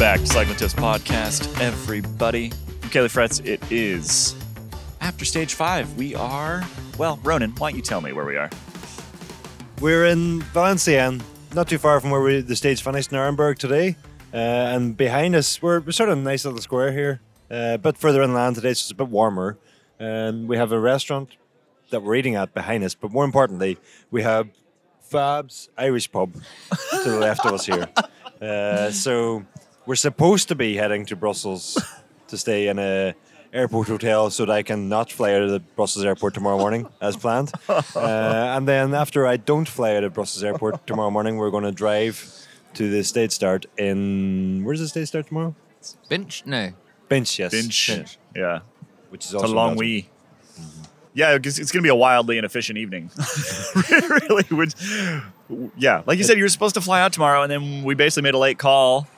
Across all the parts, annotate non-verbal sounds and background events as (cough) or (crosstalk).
back to Cycling Tips Podcast, everybody. I'm Caley Fretz. It is after stage five. We are, well, Ronan, why don't you tell me where we are? We're in Valenciennes, not too far from where we, the stage finished in Arenberg today. Uh, and behind us, we're, we're sort of a nice little square here. Uh, a bit further inland today, so it's a bit warmer. And we have a restaurant that we're eating at behind us. But more importantly, we have Fab's Irish pub to the left of us here. (laughs) Uh, so we're supposed to be heading to Brussels (laughs) to stay in a airport hotel so that I can not fly out of the Brussels airport tomorrow morning (laughs) as planned. Uh, and then after I don't fly out of Brussels airport tomorrow morning, we're going to drive to the state start in where's the state start tomorrow? Bench? No. Bench, yes. Binche. Yeah. which is It's also a long Belgium. wee. Yeah, it's, it's going to be a wildly inefficient evening. (laughs) really. Would, yeah. Like you said, you were supposed to fly out tomorrow, and then we basically made a late call.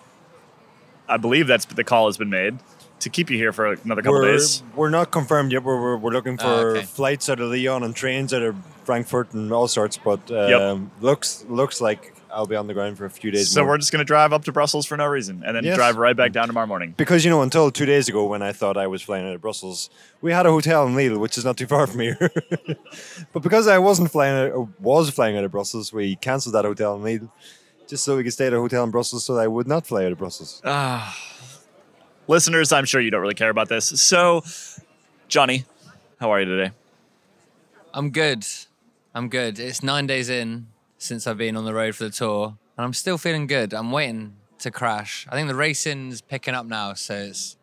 I believe that's the call has been made to keep you here for another couple We're, days. we're not confirmed yet. We're, we're, we're looking for Oh, okay. flights out of Lyon and trains out of Frankfurt and all sorts. But um, Yep. looks looks like I'll be on the ground for a few days. So more. we're just going to drive up to Brussels for no reason, and then Yes. drive right back down tomorrow morning. because you know until two days ago when I thought I was flying out of Brussels, we had a hotel in Lille, which is not too far from here. (laughs) but because I wasn't flying out, was flying out of Brussels, we cancelled that hotel in Lille just so we could stay at a hotel in Brussels, so that I would not fly out of Brussels. Ah. Listeners, I'm sure you don't really care about this. So, Johnny, how are you today? I'm good. I'm good. It's nine days in since I've been on the road for the tour, and I'm still feeling good. I'm waiting to crash. I think the racing's picking up now, so it's.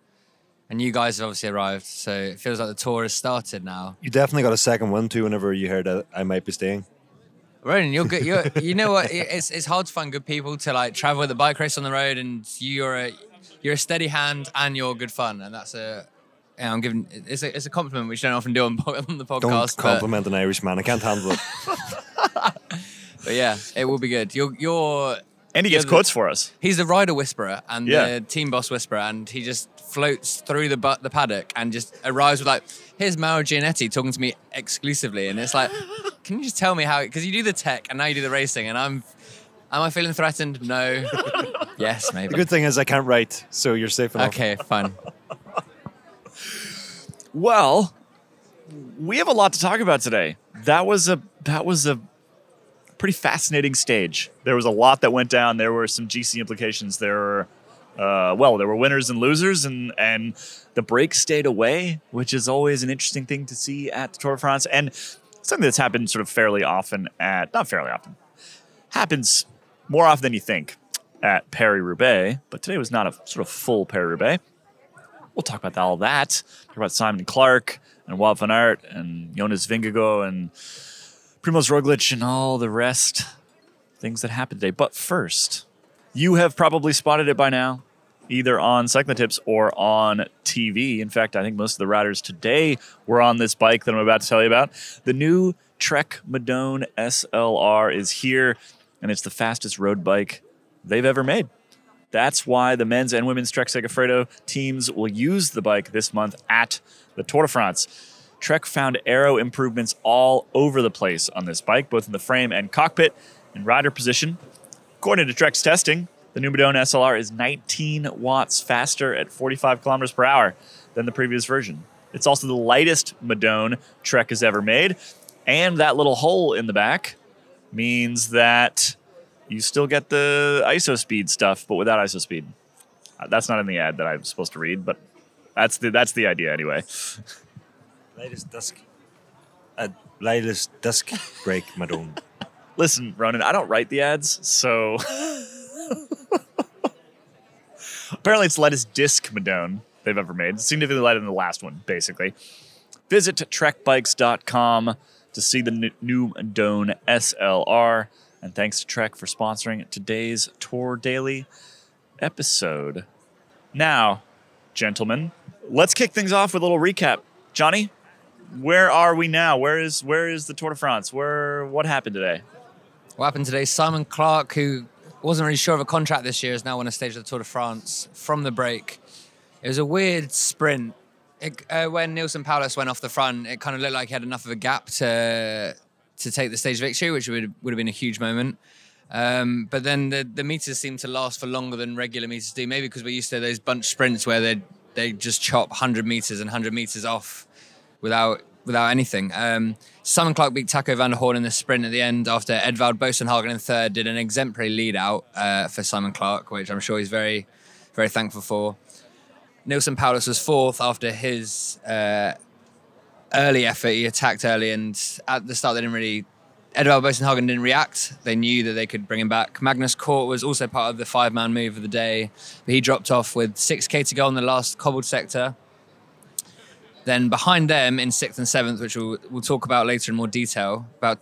And you guys have obviously arrived, so it feels like the tour has started now. You definitely got a second one too. Whenever you heard that I might be staying. Ronan, you're good. You're, you know what? It's it's hard to find good people to like travel with a bike race on the road, and you're a you're a steady hand and you're good fun, and that's a. Yeah, I'm giving it's a it's a compliment which you don't often do on, (laughs) on the podcast. Don't but- compliment an Irishman. I can't handle it. (laughs) (laughs) But yeah, it will be good. You're you're And he gets the- quotes for us. he's the rider whisperer and Yeah. the team boss whisperer, and he just floats through the bu- the paddock and just arrives with like, "Here's Mauro Gianetti talking to me exclusively," and it's like, can you just tell me how? Because you do the tech and now you do the racing, and I'm, am I feeling threatened? No. (laughs) yes, maybe. The good thing is I can't write, so you're safe enough. Okay, fine. (laughs) Well, we have a lot to talk about today. That was a that was a pretty fascinating stage. There was a lot that went down. There were some GC implications. There were uh, well, there were winners and losers, and and the break stayed away, which is always an interesting thing to see at the Tour de France, and something that's happened sort of fairly often at not fairly often happens more often than you think at Paris Roubaix. But today was not a sort of full Paris Roubaix. We'll talk about all that. Talk about Simon Clarke and Wout van Aert and Jonas Vingegaard and Primoz Roglic and all the rest things that happened today. But first, you have probably spotted it by now, either on Cycling Tips or on TV. In fact, I think most of the riders today were on this bike that I'm about to tell you about. The new Trek Madone SLR is here, and it's the fastest road bike they've ever made. That's why the men's and women's Trek Segafredo teams will use the bike this month at the Tour de France. Trek found aero improvements all over the place on this bike, both in the frame and cockpit and rider position. According to Trek's testing, the new Madone SLR is 19 watts faster at 45 kilometers per hour than the previous version. It's also the lightest Madone Trek has ever made, and that little hole in the back means that you still get the IsoSpeed stuff, but without IsoSpeed. Uh, That's not in the ad that I'm supposed to read, but that's the that's the idea anyway. (laughs) Latest dusk, Uh, latest disc brake, Madone. (laughs) Listen, Ronan, I don't write the ads, so (laughs) apparently it's the lightest disc Madone they've ever made. Significantly lighter than the last one, basically. Visit trekbikes.com to see the new Madone SLR. And thanks to Trek for sponsoring today's Tour Daily episode. Now, gentlemen, let's kick things off with a little recap. Johnny, where are we now? Where is where is the Tour de France? Where what happened today? What happened today? Simon Clarke, who wasn't really sure of a contract this year, has now won a stage of the Tour de France from the break. It was a weird sprint. It, uh, when Neilson Powless went off the front, it kind of looked like he had enough of a gap to to take the stage victory, which would would have been a huge moment. Um, but then the, the meters seem to last for longer than regular meters do. Maybe because we're used to those bunch sprints where they they just chop 100 meters and 100 meters off without without anything. Um, Simon Clarke beat Taco van der Hoorn in the sprint at the end after Edvald Boasson Hagen in third did an exemplary lead out uh, for Simon Clarke, which I'm sure he's very very thankful for. Neilson Powless was fourth after his uh, early effort. He attacked early, and at the start they didn't really Edvald Boasson Hagen didn't react. They knew that they could bring him back. Magnus Cort was also part of the five man move of the day, but he dropped off with 6k to go in the last cobbled sector. Then behind them in sixth and seventh, which we'll, we'll talk about later in more detail, about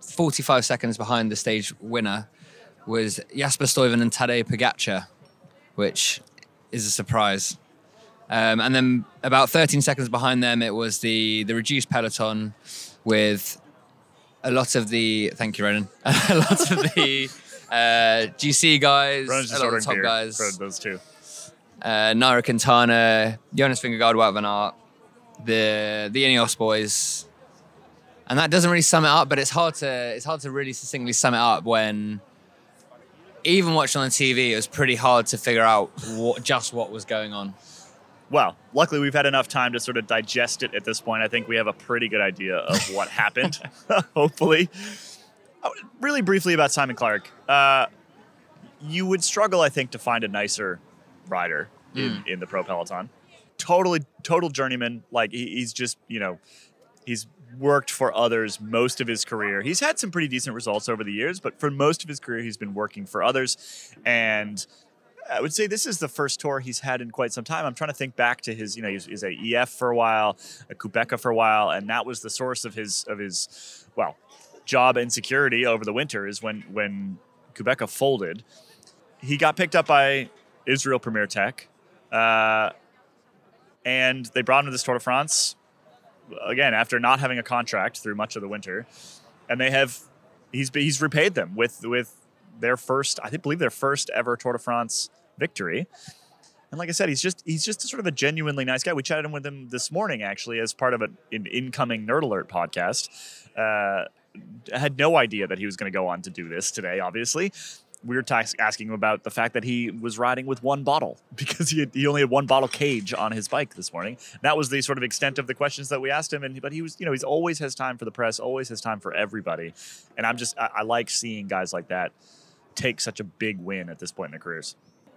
45 seconds behind the stage winner was Jasper Stuyven and Tadej Pogacar, which is a surprise. Um, and then about 13 seconds behind them, it was the, the reduced peloton with a lot of the thank you, Ronan. (laughs) a lot of the uh, GC guys, Ronan's a lot of the top beer guys, those two. Uh, Nairo Quintana, Jonas Vingegaard, Wout van Aert, the the Ineos boys, and that doesn't really sum it up. But it's hard to it's hard to really succinctly sum it up when even watching on TV, it was pretty hard to figure out what, just what was going on. Well, luckily we've had enough time to sort of digest it at this point. I think we have a pretty good idea of what (laughs) happened. (laughs) Hopefully, Oh, really briefly about Simon Clarke. Uh, you would struggle, I think, to find a nicer rider in, mm. in the pro peloton. Totally, total journeyman. Like he, he's just you know, he's worked for others most of his career. He's had some pretty decent results over the years, but for most of his career, he's been working for others. And I would say this is the first tour he's had in quite some time. I'm trying to think back to his, you know, he was, he was at EF for a while, a Qhubeka for a while, and that was the source of his of his well job insecurity over the winter. Is when when Qhubeka folded, he got picked up by Israel Premier Tech, uh, and they brought him to this Tour de France again after not having a contract through much of the winter, and they have he's he's repaid them with with their first I believe their first ever Tour de France victory. And like I said, he's just he's just sort of a genuinely nice guy. We chatted with him this morning actually as part of an, an incoming Nerd Alert podcast. Uh, had no idea that he was going to go on to do this today. Obviously, we were ta- asking him about the fact that he was riding with one bottle (laughs) because he had, he only had one bottle cage on his bike this morning. That was the sort of extent of the questions that we asked him. And but he was you know he's always has time for the press, always has time for everybody. And I'm just I, I like seeing guys like that take such a big win at this point in their careers.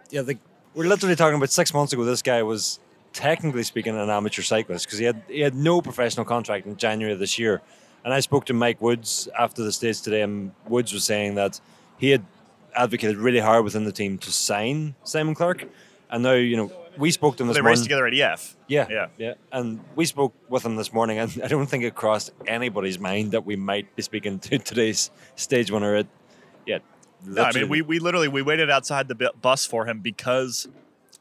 Yeah, the, we're literally talking about six months ago. This guy was technically speaking an amateur cyclist because he had he had no professional contract in January of this year. And I spoke to Mike Woods after the stage today, and Woods was saying that he had advocated really hard within the team to sign Simon Clarke. And now, you know, we spoke to him this They morning. raced together at EF. Yeah, Yeah. yeah. And we spoke with him this morning, and I don't think it crossed anybody's mind that we might be speaking to today's stage winner. At yeah, No, I mean, we, we literally we waited outside the bus for him because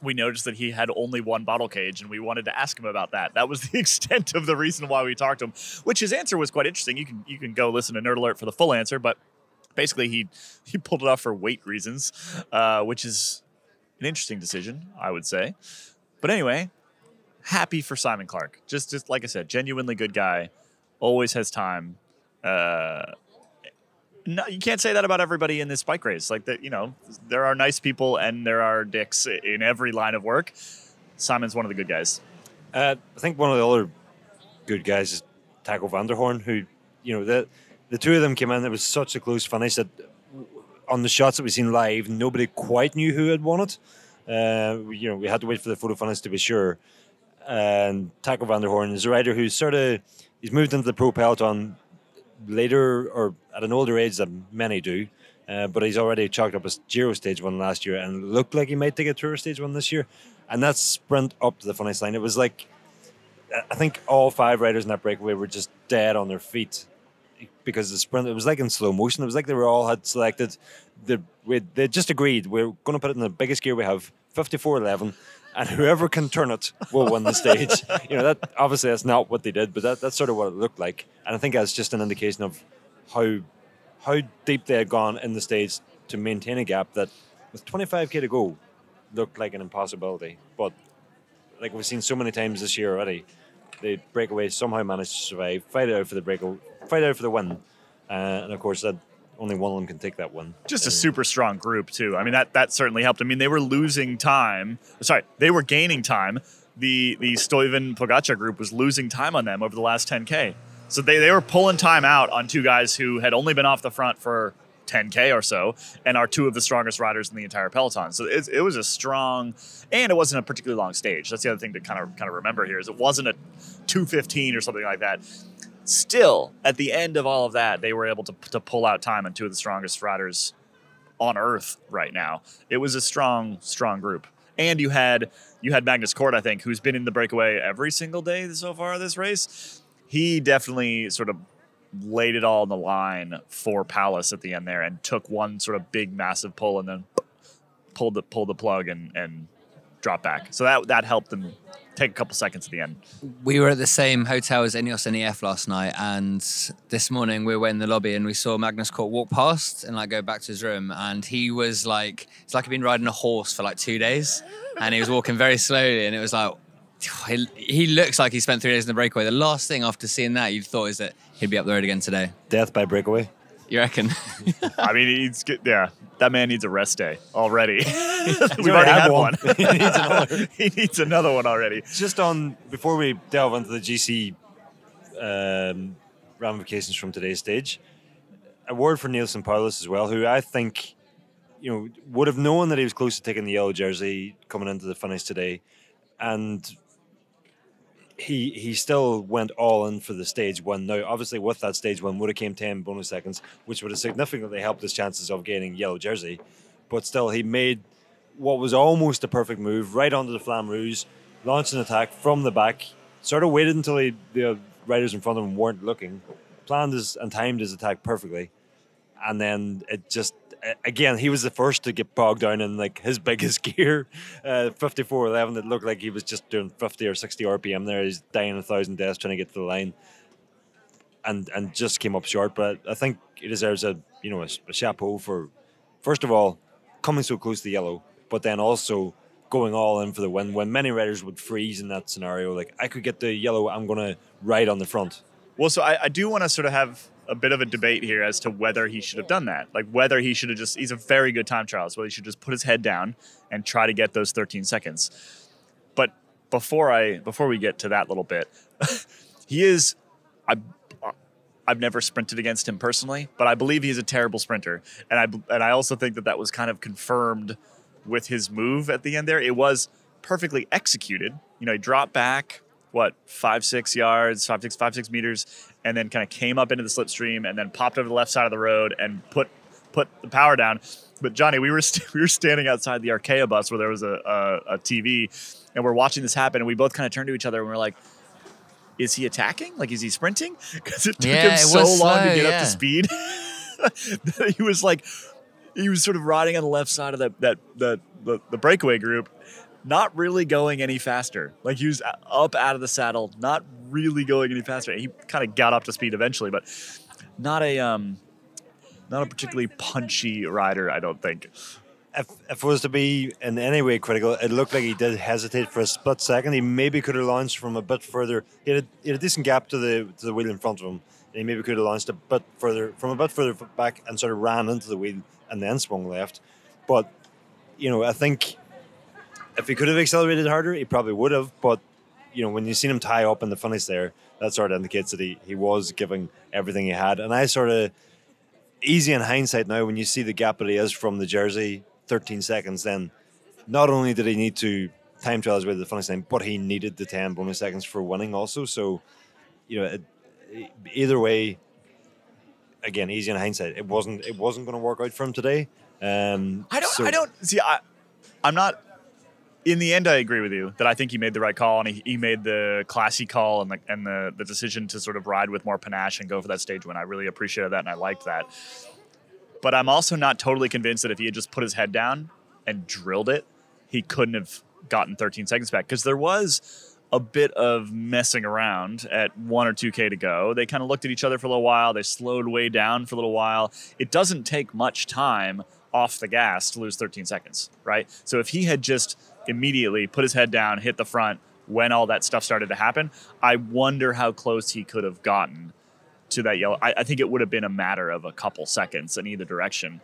we noticed that he had only one bottle cage, and we wanted to ask him about that. That was (laughs) the extent of the reason why we talked to him. Which his answer was quite interesting. You can you can go listen to Nerd Alert for the full answer, but basically he (laughs) he pulled it off for weight reasons, uh, which is an interesting decision, I would say. But anyway, happy for Simon Clarke. Just just like I said, genuinely good guy, always has time. Uh, no, you can't say that about everybody in this bike race. Like that, you know, there are nice people and there are dicks in every line of work. Simon's one of the good guys. Uh, I think one of the other good guys is Taco van der Hoorn, who, you know, the the two of them came in. It was such a close finish that on the shots that we've seen live, nobody quite knew who had won it. Uh, you know, we had to wait for the photo finish to be sure. And Taco van der Hoorn is a rider who's sort of he's moved into the pro peloton later or at an older age than many do. Uh, but he's already chalked up a Giro stage one last year and looked like he might take a Tour stage one this year. And that sprint up to the finish line, it was like I think all five riders in that breakaway were just dead on their feet because the sprint. It was like in slow motion. It was like they were all had selected. The they just agreed we're going to put it in the biggest gear we have, fifty four eleven, and whoever can turn it will win the stage. (laughs) you know that obviously that's not what they did, but that, that's sort of what it looked like. And I think that's just an indication of how how deep they had gone in the stage to maintain a gap that with twenty five k to go looked like an impossibility, but like we've seen so many times this year already, the breakaways somehow managed to survive, fight it out for the break, fight out for the win, uh, and of course that only one of them can take that one. just a Uh, super strong group too. I mean that that certainly helped. I mean they were losing time. Sorry, they were gaining time. The the Stuyven Pogacar group was losing time on them over the last 10k. So they they were pulling time out on two guys who had only been off the front for 10k or so, and are two of the strongest riders in the entire peloton. So it, it was a strong, and it wasn't a particularly long stage. That's the other thing to kind of kind of remember here is it wasn't a 215 or something like that. Still, at the end of all of that, they were able to to pull out time on two of the strongest riders on earth right now. It was a strong, strong group. And you had you had Magnus Cort, I think, who's been in the breakaway every single day so far this race. He definitely sort of laid it all on the line for Powless at the end there and took one sort of big massive pull and then pulled the pulled the plug and and dropped back. So that that helped them take a couple seconds at the end. We were at the same hotel as Ineos and EF last night, and this morning we were in the lobby and we saw Magnus Cort walk past and like go back to his room, and he was like, it's like he'd been riding a horse for like two days, and he was walking very slowly, and it was like. He, he looks like he spent three days in the breakaway. The last thing after seeing that you'd thought is that he'd be up the road again today. Death by breakaway. You reckon? (laughs) I mean, he's good. Yeah, that man needs a rest day already. (laughs) (laughs) We've already already had had one. one. He needs another. he needs another one already. Just on before we delve into the GC um, ramifications from today's stage, a word for Neilson Powless as well, who I think you know would have known that he was close to taking the yellow jersey coming into the finish today, and he he still went all in for the stage one. Now, obviously, with that stage one would have came ten bonus seconds, which would have significantly helped his chances of gaining yellow jersey. But still, he made what was almost a perfect move right onto the Flamme Rouge, launched an attack from the back, sort of waited until he, the riders in front of him weren't looking, planned his and timed his attack perfectly, and then it just again he was the first to get bogged down in like his biggest (laughs) gear, uh, fifty four eleven. It looked like he was just doing fifty or sixty RPM there. He's dying a thousand deaths trying to get to the line, and and just came up short. But I think he deserves a you know a, a chapeau for first of all coming so close to yellow, but then also going all in for the win. When many riders would freeze in that scenario, like I could get the yellow, I'm gonna ride on the front. Well, so I, I do want to sort of have a bit of a debate here as to whether he should have done that. Like whether he should have just, he's a very good time trialist, whether he should just put his head down and try to get those 13 seconds. But before I, before we get to that little bit, (laughs) he is, I, I've never sprinted against him personally, but I believe he's a terrible sprinter. And I, and I also think that that was kind of confirmed with his move at the end there. It was perfectly executed. You know, he dropped back, what, five, six yards, five, six, five, six meters, and then kind of came up into the slipstream and then popped over the left side of the road and put put the power down. But Johnny, we were st- (laughs) we were standing outside the Arkea bus where there was a, a, a TV, and we're watching this happen, and we both kind of turned to each other and we're like, "Is he attacking? Like, is he sprinting?" (laughs) Because it took Yeah, him it so long was to slow, get up to speed (laughs) he was like, he was sort of riding on the left side of that that the, the the breakaway group, not really going any faster. Like he was up out of the saddle, not really going any faster. He kind of got up to speed eventually, but not a um, not a particularly punchy rider. I don't think. If, if it was to be in any way critical, it looked like he did hesitate for a split second. He maybe could have launched from a bit further. He had a, he had a decent gap to the to the wheel in front of him. And he maybe could have launched a bit further from a bit further back and sort of ran into the wheel and then swung left. But you know, I think if he could have accelerated harder, he probably would have. But you know, when you seen him tie up in the finish there, that sort of indicates that he, he was giving everything he had. And I sort of easy in hindsight now when you see the gap that he is from the jersey, 13 seconds, then not only did he need to time trial his way to the finish line, but he needed the 10 bonus seconds for winning also. So, you know, it, either way, again, easy in hindsight, it wasn't it wasn't going to work out for him today. Um, I don't. so- I don't see. I, I'm not. In the end, I agree with you that I think he made the right call and he, he made the classy call and the and the, the decision to sort of ride with more panache and go for that stage win. I really appreciated that and I liked that. But I'm also not totally convinced that if he had just put his head down and drilled it, he couldn't have gotten 13 seconds back because there was a bit of messing around at one or two K to go. They kind of looked at each other for a little while. They slowed way down for a little while. It doesn't take much time off the gas to lose 13 seconds, right? So if he had just immediately put his head down, hit the front when all that stuff started to happen, I wonder how close he could have gotten to that yellow. I, I think it would have been a matter of a couple seconds in either direction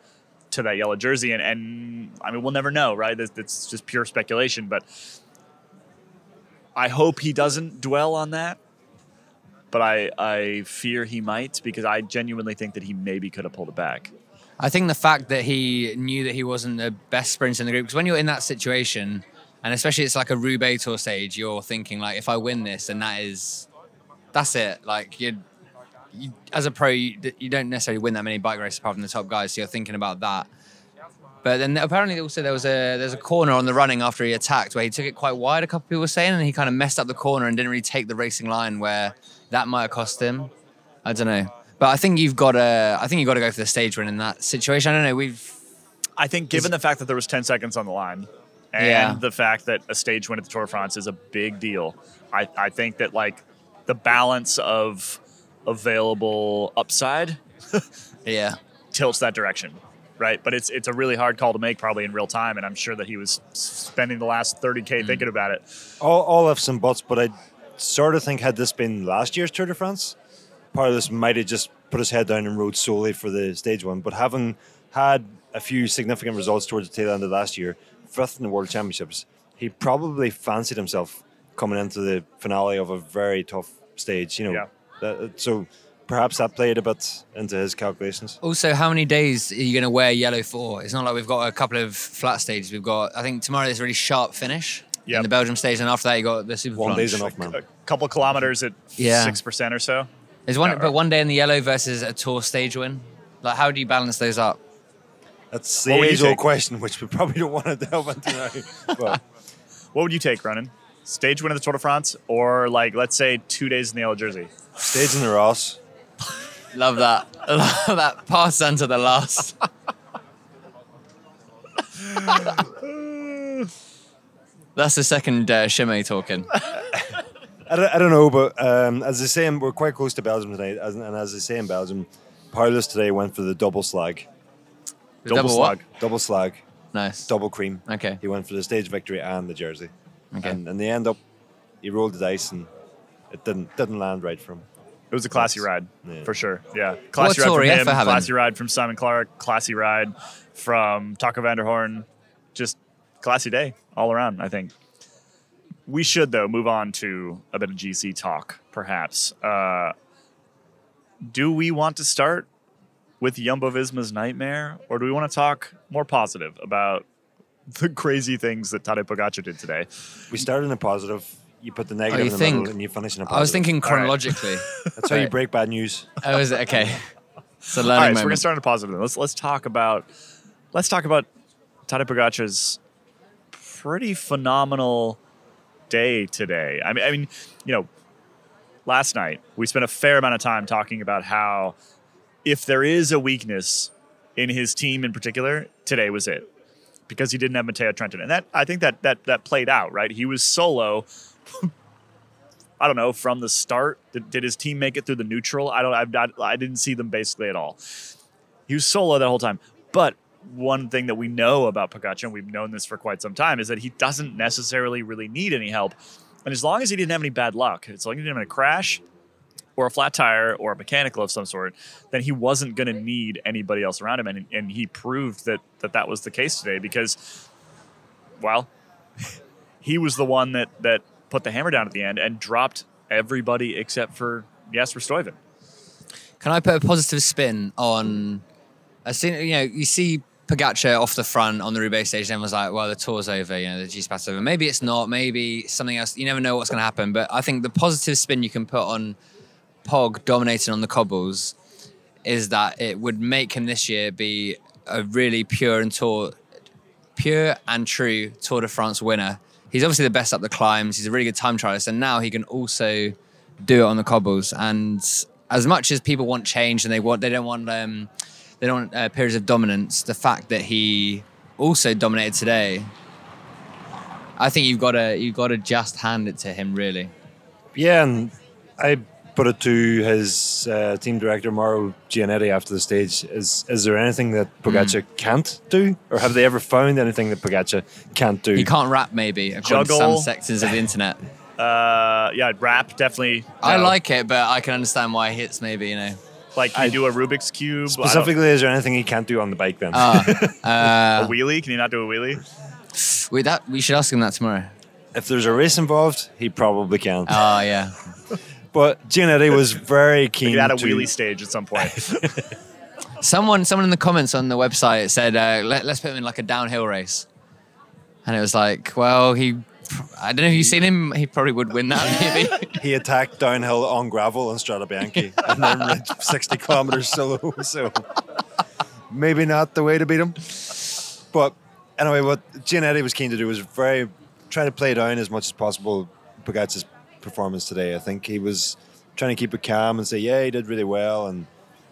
to that yellow jersey, and, and I mean we'll never know, right? It's, it's just pure speculation, but I hope he doesn't dwell on that. But I, I fear he might because I genuinely think that he maybe could have pulled it back. I think the fact that he knew that he wasn't the best sprinter in the group, because when you're in that situation, and especially it's like a Roubaix Tour stage, you're thinking like, if I win this, and that is, that's it. Like you, you as a pro, you, you don't necessarily win that many bike races apart from the top guys, so you're thinking about that. But then apparently also there was a there's a corner on the running after he attacked where he took it quite wide. A couple people were saying, and he kind of messed up the corner and didn't really take the racing line where that might have cost him. I don't know, but I think you've got to I think you've got to go for the stage win in that situation. I don't know. We've I think, given the fact that there was 10 seconds on the line and Yeah. the fact that a stage win at the Tour de France is a big deal, I, I think that like the balance of available upside (laughs) yeah. tilts that direction, right? But it's it's a really hard call to make probably in real time, and I'm sure that he was spending the last 30k Mm. thinking about it. all, all ifs and buts, but I sort of think had this been last year's Tour de France, part of this might have just put his head down and rode solely for the stage one. But having had a few significant results towards the tail end of last year, fifth in the World Championships, he probably fancied himself coming into the finale of a very tough stage. You know, Yeah. That- uh, so perhaps that played a bit into his calculations. Also, how many days are you going to wear yellow for? It's not like we've got a couple of flat stages. We've got, I think tomorrow there's a really sharp finish Yep. in the Belgium stage, and after that you got the super. One Planche. day's enough, man. A couple of kilometers at Yeah. six percent or so. There's one, Yeah, but one day in the yellow versus a tour stage win. Like, how do you balance those up? That's the What would age-old question, which we probably don't want to delve into now. But (laughs) What would you take, Ronan? Stage win of the Tour de France, or like let's say two days in the old jersey? stage in the Ross. Love that. (laughs) Love that pass onto the last. (laughs) That's the second uh, Shimei talking. I don't, I don't know, but um, as they say, we're quite close to Belgium tonight, as, and as they say in Belgium, Powless today went for the double slag, The double slug. what? double slag, Nice. double cream. Okay. He went for the stage victory and the jersey, Okay. and in the end up, he rolled the dice and it didn't didn't land right for him. It was a classy That's- ride yeah. for sure. Yeah, classy What ride Tour from F him, for classy ride from Simon Clarke, classy ride from Taco van der Hoorn. Just classy day all around. I think we should though move on to a bit of GC talk, perhaps. Uh, do we want to start with Jumbo Visma's nightmare, or do we want to talk more positive about (laughs) the crazy things that Tadej Pogacar did today? We started in a positive. You put the negative Oh, you in the think? middle, and you finish in a positive. I was thinking All right. chronologically. (laughs) that's how you break bad news. Oh, is it? Okay. (laughs) It's a All learning so we're gonna start on a positive. Then. Let's let's talk about let's talk about Tadej Pogacar's pretty phenomenal day today. I mean, I mean, you know, last night we spent a fair amount of time talking about how if there is a weakness in his team in particular, today was it because he didn't have Matteo Trentin, and that I think that that that played out right. He was solo. (laughs) I don't know from the start. Did, did his team make it through the neutral? I don't. I, I, I didn't see them basically at all. He was solo that whole time. But one thing that we know about Pogacar, and we've known this for quite some time, is that he doesn't necessarily really need any help. And as long as he didn't have any bad luck, as long as he didn't have a crash or a flat tire or a mechanical of some sort, then he wasn't going to need anybody else around him. And, and he proved that, that that was the case today because, well, (laughs) he was the one that, that put the hammer down at the end and dropped everybody except for Jasper Stuyven. Can I put a positive spin on? I seen you know you see Pogacar off the front on the Roubaix stage, and everyone's like, "Well, the tour's over. You know, the G-Spat's over. Maybe it's not. Maybe something else. You never know what's going to happen." But I think the positive spin you can put on Pog dominating on the cobbles is that it would make him this year be a really pure and tour, pure and true Tour de France winner. He's obviously the best up the climbs. He's a really good time trialist, and now he can also do it on the cobbles. And as much as people want change and they want, they don't want, um, they don't want uh, periods of dominance. The fact that he also dominated today, I think you've got to you've got to just hand it to him. Really, Yeah, and I put it to his uh, team director Mauro Gianetti after the stage. Is is there anything that Pogacar Hmm. can't do, or have they ever found anything that Pogacar can't do? he can't rap maybe according to some sections of the internet. (laughs) Uh, yeah, rap definitely. I like it, but I can understand why it hits maybe, you know. Like, can you do a Rubik's cube? Specifically, is there anything he can't do on the bike then? Ah, (laughs) a uh, wheelie? Can he not do a wheelie? we that we should ask him that tomorrow. if there's a race involved, he probably can. Oh yeah. But Gianetti was very keen You had a to wheelie stage at some point. (laughs) Someone, someone in the comments on the website said, uh, Let, "Let's put him in like a downhill race," and it was like, "Well, he, I don't know if you've seen him. He probably would win that, (laughs) maybe." He attacked downhill on gravel on Strade Bianche and then rid (laughs) 60 kilometers solo. So maybe not the way to beat him. But anyway, what Gianetti was keen to do was very try to play down as much as possible Pogacar's performance today. I think he was trying to keep it calm and say, yeah, he did really well and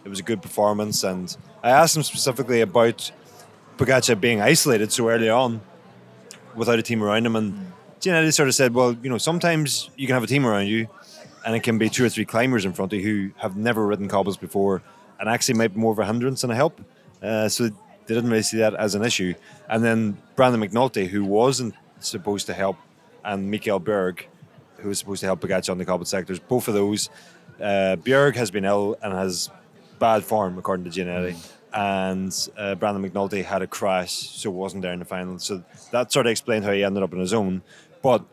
it was a good performance. And I asked him specifically about Pogacar being isolated so early on without a team around him. And Gianetti sort of said, well, you know, sometimes you can have a team around you and it can be two or three climbers in front of you who have never ridden cobbles before and actually might be more of a hindrance than a help. Uh, so they didn't really see that as an issue. And then Brandon McNulty, who wasn't supposed to help, and Mikkel Bjerg, who was supposed to help Pogacar on the cobbled sectors, both of those, uh, Bjerg has been ill and has bad form, according to Gianetti. And uh, Brandon McNulty had a crash, so wasn't there in the final. So that sort of explained how he ended up on his own. But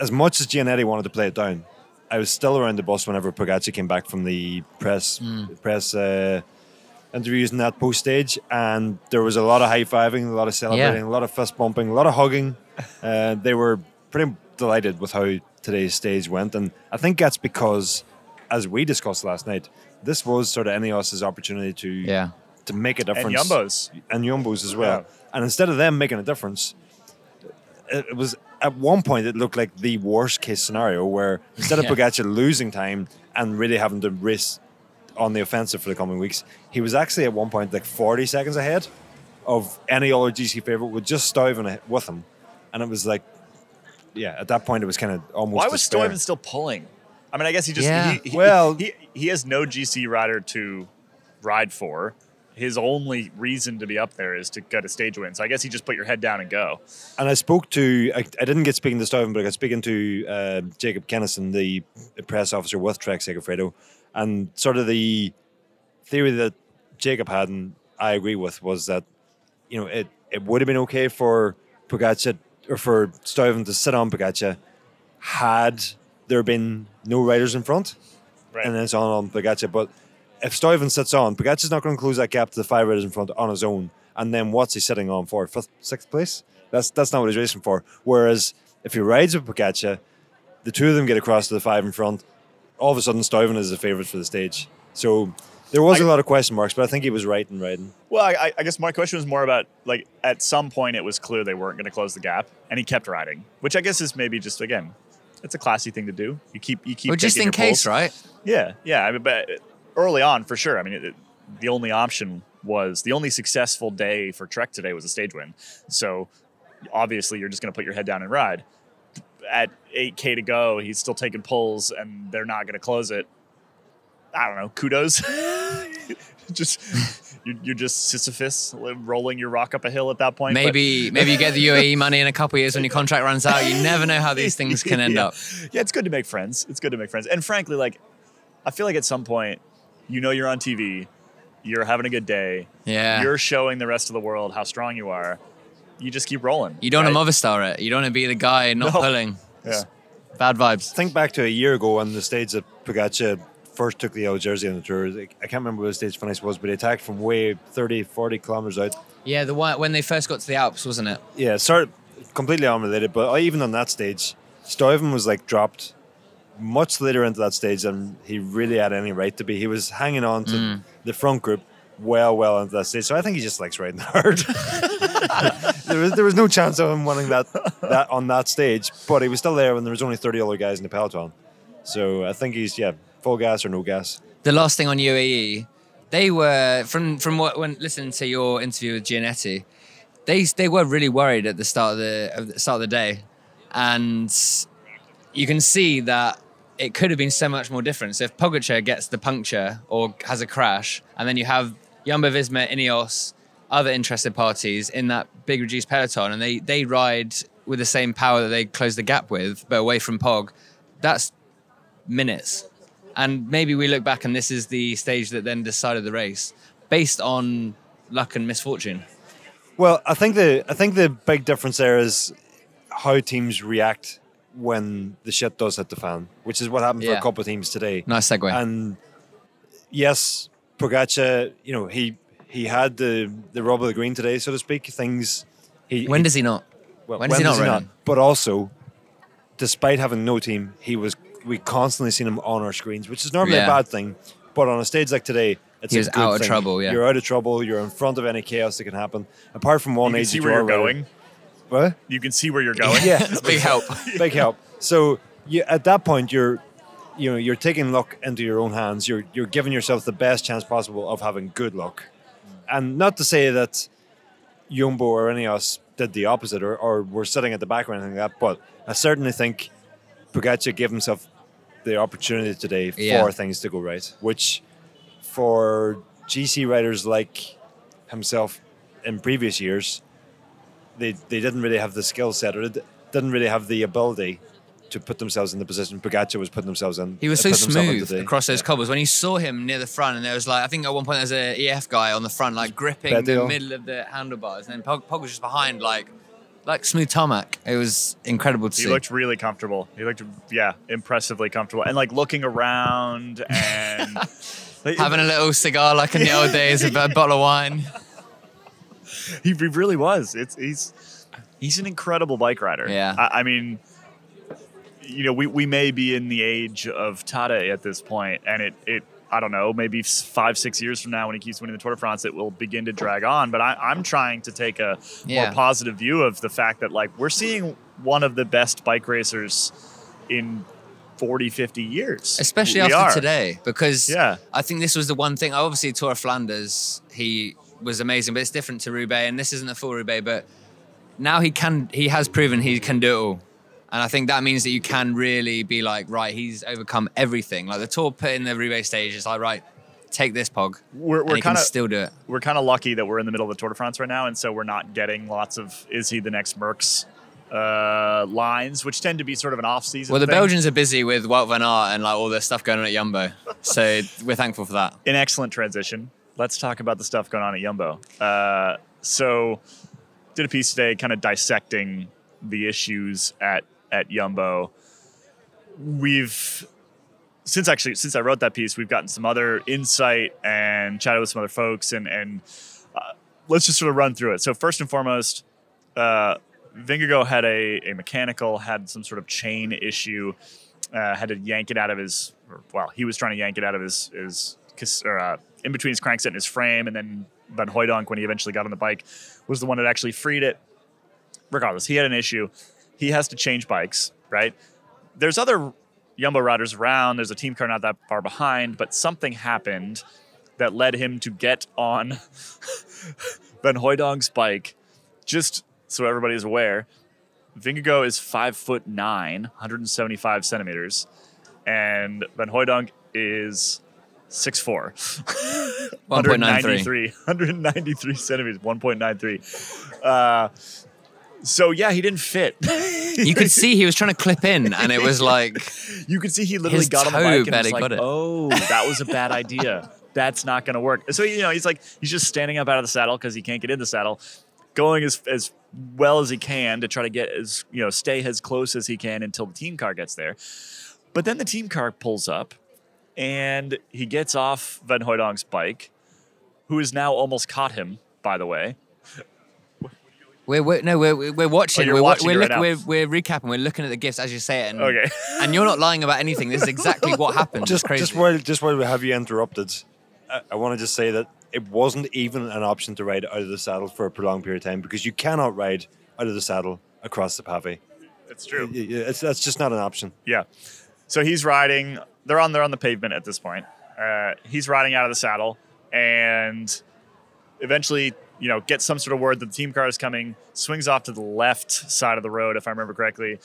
as much as Gianetti wanted to play it down, I was still around the bus whenever Pogacar came back from the press press uh, interviews in that post stage, and there was a lot of high fiving, a lot of celebrating, a lot of fist bumping, a lot of hugging. (laughs) Uh, they were pretty delighted with how today's stage went, and I think that's because, as we discussed last night, this was sort of Ineos's opportunity to Yeah. to make a difference. and difference Yumbos. and Yumbos as well. Yeah. And instead of them making a difference, it it was at one point it looked like the worst case scenario where instead of Yeah. Pogacar losing time and really having to race on the offensive for the coming weeks, he was actually at one point like 40 seconds ahead of any other GC favorite with just Stuyven with him. And it was like, yeah, at that point it was kind of almost. Why was despair. Stuyven still pulling? I mean, I guess he just Yeah. he, he, Well- he, he has no GC rider to ride for. His only reason to be up there is to get a stage win. So I guess he just put your head down and go. And I spoke to, I, I didn't get speaking to Stuyven, but I got speaking to uh, Jacob Kennison, the press officer with Trek Segafredo, and sort of the theory that Jacob had, and I agree with, was that, you know, it, it would have been okay for Pogacar, or for Stuyven to sit on Pogacar had there been no riders in front Right. and then it's on on Pogacar. But if Stuyven sits on, Pogacar's not going to close that gap to the five riders in front on his own. And then what's he sitting on for? Fifth, sixth place? That's that's not what he's racing for. Whereas if he rides with Pogacar, the two of them get across to the five in front. All of a sudden, Stuyven is the favourite for the stage. So there was a I- lot of question marks, but I think he was right in riding. Well, I, I guess my question was more about like at some point it was clear they weren't going to close the gap, and he kept riding, which I guess is maybe just again, it's a classy thing to do. You keep you keep Well, just in case, pulse. right? Yeah, yeah. I mean, but early on, for sure. I mean, it, it- the only option was the only successful day for Trek today was a stage win. So obviously, you're just going to put your head down and ride. At 8K to go, he's still taking pulls, and they're not going to close it. I don't know. Kudos. (laughs) just you're, you're just Sisyphus rolling your rock up a hill at that point. but- Maybe maybe you get the UAE money in a couple of years when your contract runs out. You never know how these things can end yeah. up. Yeah, it's good to make friends. It's good to make friends. And frankly, like, I feel like at some point, you know, you're on TV, you're having a good day, Yeah. you're showing the rest of the world how strong you are. You just keep rolling. you don't right? want to Movistar it. You don't want to be the guy not No. pulling. Yeah. Bad vibes. Think back to a year ago on the stage that Pogacar first took the yellow jersey on the tour. I can't remember what the stage finish was, but he attacked from way 30, 40 kilometres out. Yeah, the one when they first got to the Alps, wasn't it? Yeah, sort completely unrelated, but uh, even on that stage, Stuyven was like dropped much later into that stage than he really had any right to be. He was hanging on to mm. the front group well, well into that stage. So I think he just likes riding hard. (laughs) there was there was no chance of him winning that that on that stage, but he was still there when there was only thirty other guys in the peloton. So I think he's yeah full gas or no gas. The last thing on UAE, they were from from what when listening to your interview with Gianetti, they they were really worried at the start of the, of the start of the day, and you can see that it could have been so much more different. So if Pogacar gets the puncture or has a crash, and then you have Jumbo Visma, Ineos, other interested parties in that big reduced peloton, and they they ride with the same power that they closed the gap with, but away from Pog, that's minutes. And maybe we look back and this is the stage that then decided the race based on luck and misfortune. Well, I think the I think the big difference there is how teams react when the shit does hit the fan, which is what happened for a couple of teams today. Nice segue. And yes, Pogacar, you know, he he had the the rub of the green today, so to speak. Things. He, when he- does he not? well, when does he not run? But also, despite having no team, he was. We constantly seen him on our screens, which is normally Yeah. a bad thing. But on a stage like today, it's He a was good out of thing. trouble, yeah. You're out of trouble. You're in front of any chaos that can happen. Apart from one You can see where you're draw going. What? You can see where you're going. Yeah, It's (laughs) big help. big help. So you, at that point, you're, you know, you're taking luck into your own hands. You're you're giving yourself the best chance possible of having good luck, and not to say that Jumbo or any of us did the opposite or, or were sitting at the back or anything like that. But I certainly think Pogacar gave himself the opportunity today for Yeah. things to go right, which for GC riders like himself in previous years, they they didn't really have the skill set or didn't really have the ability to put themselves in the position Pogacar was putting themselves in. He was uh, so put himself in smooth across those Yeah. cobbles. When you saw him near the front, and there was like, I think at one point there was a EF guy on the front, like gripping the middle of the handlebars, and then Pog, Pog was just behind, like, like smooth tarmac. It was incredible to He see. looked really comfortable. He looked, yeah, impressively comfortable, and like looking around and (laughs) like, Having a little cigar like in the old (laughs) days, a bottle of wine. he, he really was. It's he's he's an incredible bike rider. Yeah. I, I mean, you know, we, we may be in the age of Tadej at this point, and it it I don't know, maybe five six years from now when he keeps winning the Tour de France, it will begin to drag on. But I, I'm trying to take a Yeah. more positive view of the fact that like we're seeing one of the best bike racers in 40, 50 years, especially We after are. today because Yeah. I think this was the one thing. Obviously, Tour of Flanders, he was amazing, but it's different to Roubaix, and this isn't a full Roubaix. But now he can, he has proven he can do it all, and I think that means that you can really be like, right, he's overcome everything. Like the Tour put in the Roubaix stage is like, right, take this pog, We're, we're kind of still do it. we're kind of lucky that we're in the middle of the Tour de France right now, and so we're not getting lots of is he the next Merckx uh, lines, which tend to be sort of an off-season. Well, the thing. Belgians are busy with Wout van Aert and like all the stuff going on at Jumbo, (laughs) so we're thankful for that. An excellent transition. Let's talk about the stuff going on at Jumbo. Uh, so, did a piece today, kind of dissecting the issues at at Yumbo. We've since actually since I wrote that piece, we've gotten some other insight and chatted with some other folks, and and uh, let's just sort of run through it. So first and foremost, uh, had a, a mechanical, had some sort of chain issue, uh, had to yank it out of his, or, well, he was trying to yank it out of his his or, uh, in between his crankset and his frame, and then Van Hooydonck, when he eventually got on the bike, was the one that actually freed it. Regardless, he had an issue. He has to change bikes, right? There's other Jumbo riders around. There's a team car not that far behind, but something happened that led him to get on (laughs) Van Hooydonck's bike. Just so everybody is aware, Vingegaard is five foot nine, 175 centimeters, and Van Hooydonck is 6'4", (laughs) 1.93. 193, 193 centimeters, 1.93. Uh, so yeah, he didn't fit. (laughs) You could see he was trying to clip in, and it was like. (laughs) you could see he literally got on the bike and was like. "Oh, that was a bad idea. That's not going to work." So you know, he's like, he's just standing up out of the saddle because he can't get in the saddle, going as as well as he can to try to get as you know, stay as close as he can until the team car gets there. But then the team car pulls up, and he gets off Van Hooydonck's bike, who has now almost caught him. By the way, We're, we're no, we're we're watching. Oh, we're, watching we're, it right we're we're recapping. We're looking at the gifts as you say it. And, Okay. (laughs) and you're not lying about anything. This is exactly what (laughs) happened. just it's crazy. just while just while we have you interrupted, I, I want to just say that it wasn't even an option to ride out of the saddle for a prolonged period of time because you cannot ride out of the saddle across the pave. it's true. Y- y- It's, that's just not an option. Yeah. So he's riding. They're on. They're on the pavement at this point. Uh, he's riding out of the saddle, and eventually, you know, gets some sort of word that the team car is coming. Swings off to the left side of the road, if I remember correctly.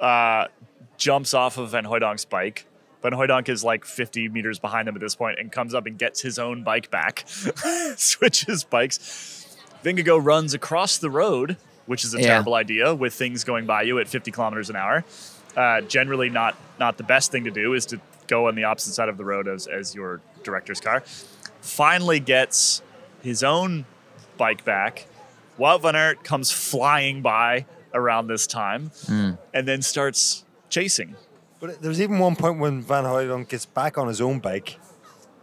Uh, jumps off of Van Hooydonck's bike. Van Hooydonck is like 50 meters behind him at this point, and comes up and gets his own bike back. (laughs) Switches bikes. Vingegaard runs across the road which is a Yeah. terrible idea with things going by you at 50 kilometers an hour. Uh, generally, not not the best thing to do is to go on the opposite side of the road as, as your director's car. Finally gets his own bike back. Wout van Aert comes flying by around this time hmm. and then starts chasing. But there's even one point when Van Hooydonck gets back on his own bike.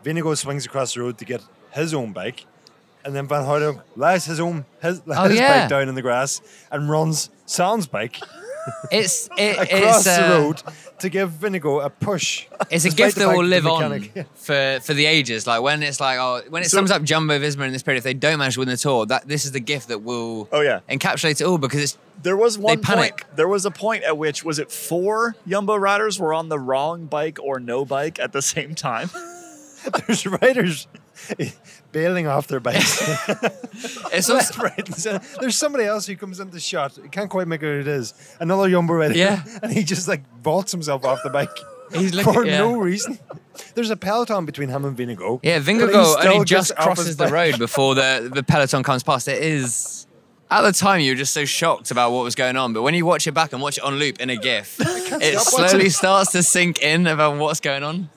Vingegaard swings across the road to get his own bike. And then Van Hooydonck lays his own his, Oh, his yeah. bike down in the grass and runs Sam's bike It's it, (laughs) across it's, the uh, road to give Vingegaard a push. It's a gift that will live on for, for the ages. Like when it's like, oh, when it So- sums up Jumbo Visma in this period, if they don't manage to win the tour, that this is the gift that will Oh, yeah. encapsulate it all because it's There was one panic. point. There was a point at which was it four Jumbo riders were on the wrong bike or no bike at the same time. (laughs) There's riders (laughs) bailing off their bikes. (laughs) (laughs) it's also, Left, right, and center. Uh, there's somebody else who comes into shot. You can't quite make out who it is. Another Jumbo rider. Yeah. And he just like vaults himself off the bike He's looking- for yeah. no reason. There's a peloton between him and Vingegaard. yeah, but he only just crosses the road before the the peloton comes past. It is. At the time, you were just so shocked about what was going on, but when you watch it back and watch it on loop in a GIF, it stop watching. slowly starts to sink in about what's going on.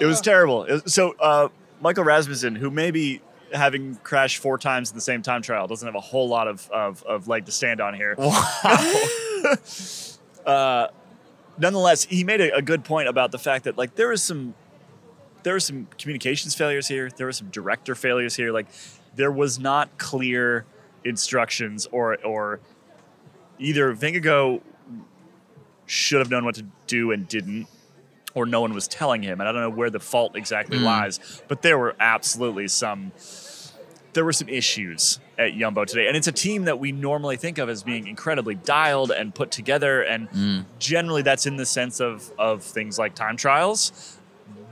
It was terrible. It was- so uh, Michael Rasmussen, who maybe having crashed four times in the same time trial, doesn't have a whole lot of, of, of leg to stand on here. (laughs) uh, nonetheless, he made a, a good point about the fact that like there was some there were some communications failures here. There were some director failures here. Like there was not clear instructions or or either Vingegaard should have known what to do and didn't, or no one was telling him. And I don't know where the fault exactly hmm. lies, but there were absolutely some there were some issues at Yumbo today. And it's a team that we normally think of as being incredibly dialed and put together. And hmm. generally that's in the sense of, of things like time trials.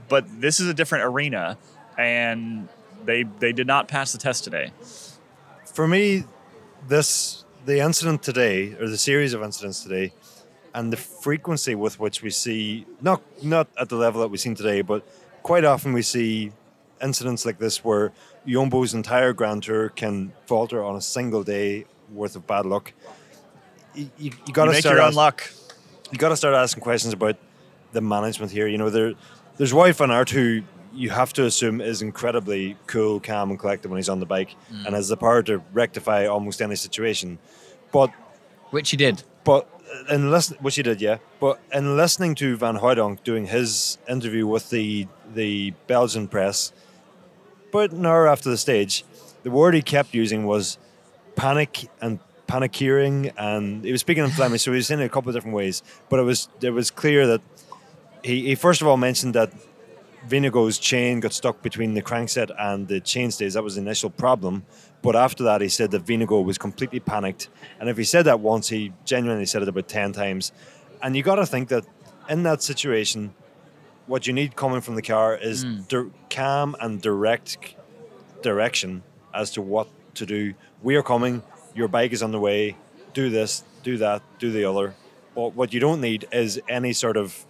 But this is a different arena and they they did not pass the test today. For me, this the incident today, or the series of incidents today, and the frequency with which we see not not at the level that we've seen today, but quite often we see incidents like this where Jumbo's entire Grand Tour can falter on a single day worth of bad luck. You, you, you got to make start your own luck. you got to start asking questions about the management here. You know, there, there's Wout van Aert who you have to assume is incredibly cool, calm, and collected when he's on the bike, mm. and has the power to rectify almost any situation. But Which he did. but Uh, in listen, which he did, yeah. But in listening to Van Hooydonck doing his interview with the the Belgian press, but an hour after the stage, the word he kept using was panic and paniceering, and he was speaking in Flemish, so he was saying it a couple of different ways. But it was it was clear that he, he first of all mentioned that Vingegaard's chain got stuck between the crankset and the chainstays. That was the initial problem. But after that, he said that Vingegaard was completely panicked. And if he said that once, he genuinely said it about 10 times. And you got to think that in that situation, what you need coming from the car is hmm. dir- calm and direct direction as to what to do. We are coming, your bike is on the way, do this, do that, do the other. But what you don't need is any sort of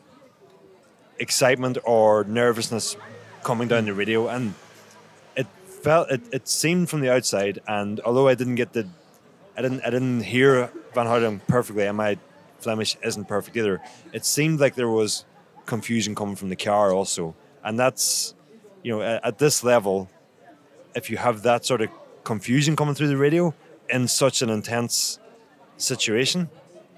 excitement or nervousness coming down the radio and it felt it, it seemed from the outside and although I didn't get the I didn't I didn't hear Van Hooydonck perfectly and my Flemish isn't perfect either it seemed like there was confusion coming from the car also. And that's you know at, at this level if you have that sort of confusion coming through the radio in such an intense situation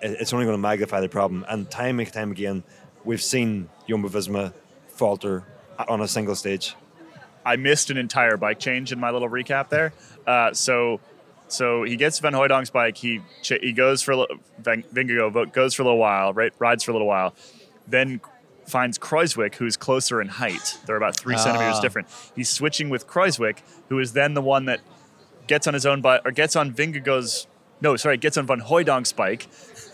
it- it's only going to magnify the problem. And time and time again we've seen Jumbo Visma falter on a single stage I missed an entire bike change in my little recap there. Uh, so, so he gets Van Hooydonck's bike. He he goes for a li- Van Vingegaard goes for a little while, right? Rides for a little while, then finds Kruijswijk, who's closer in height. They're about three centimeters Ah. different. He's switching with Kruijswijk, who is then the one that gets on his own bike or gets on Vingegaard's. No, sorry, gets on Van Hooydonck's bike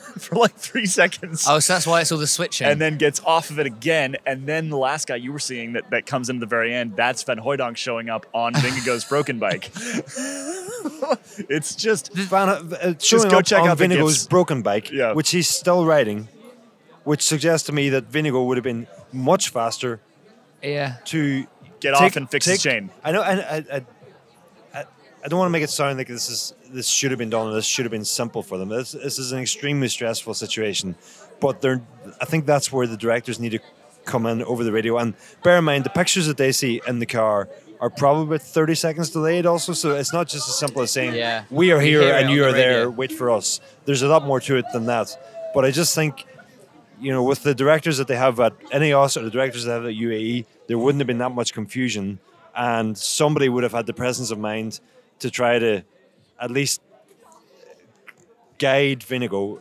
(laughs) for like three seconds Oh, so that's why it's all the switching. and then gets off of it again. And then the last guy you were seeing that, that comes into the very end, that's Van Hooydonck showing up on Vingegaard's broken bike. (laughs) it's just Van, uh, showing go check on out the Vingegaard's broken bike, Yeah. which he's still riding, which suggests to me that Vingegaard would have been much faster yeah. to Get take- off and fix his chain. I know, and I, I, I, I don't want to make it sound like this is this should have been done. This should have been simple for them. This, this is an extremely stressful situation, but they're. I think that's where the directors need to come in over the radio. And bear in mind, the pictures that they see in the car are probably about 30 seconds delayed also. So it's not just as simple as saying, Yeah. we are We here and you the are there, wait for us. There's a lot more to it than that. But I just think, you know, with the directors that they have at Ineos or the directors that have at UAE, there wouldn't have been that much confusion. And somebody would have had the presence of mind to try to at least guide Vingegaard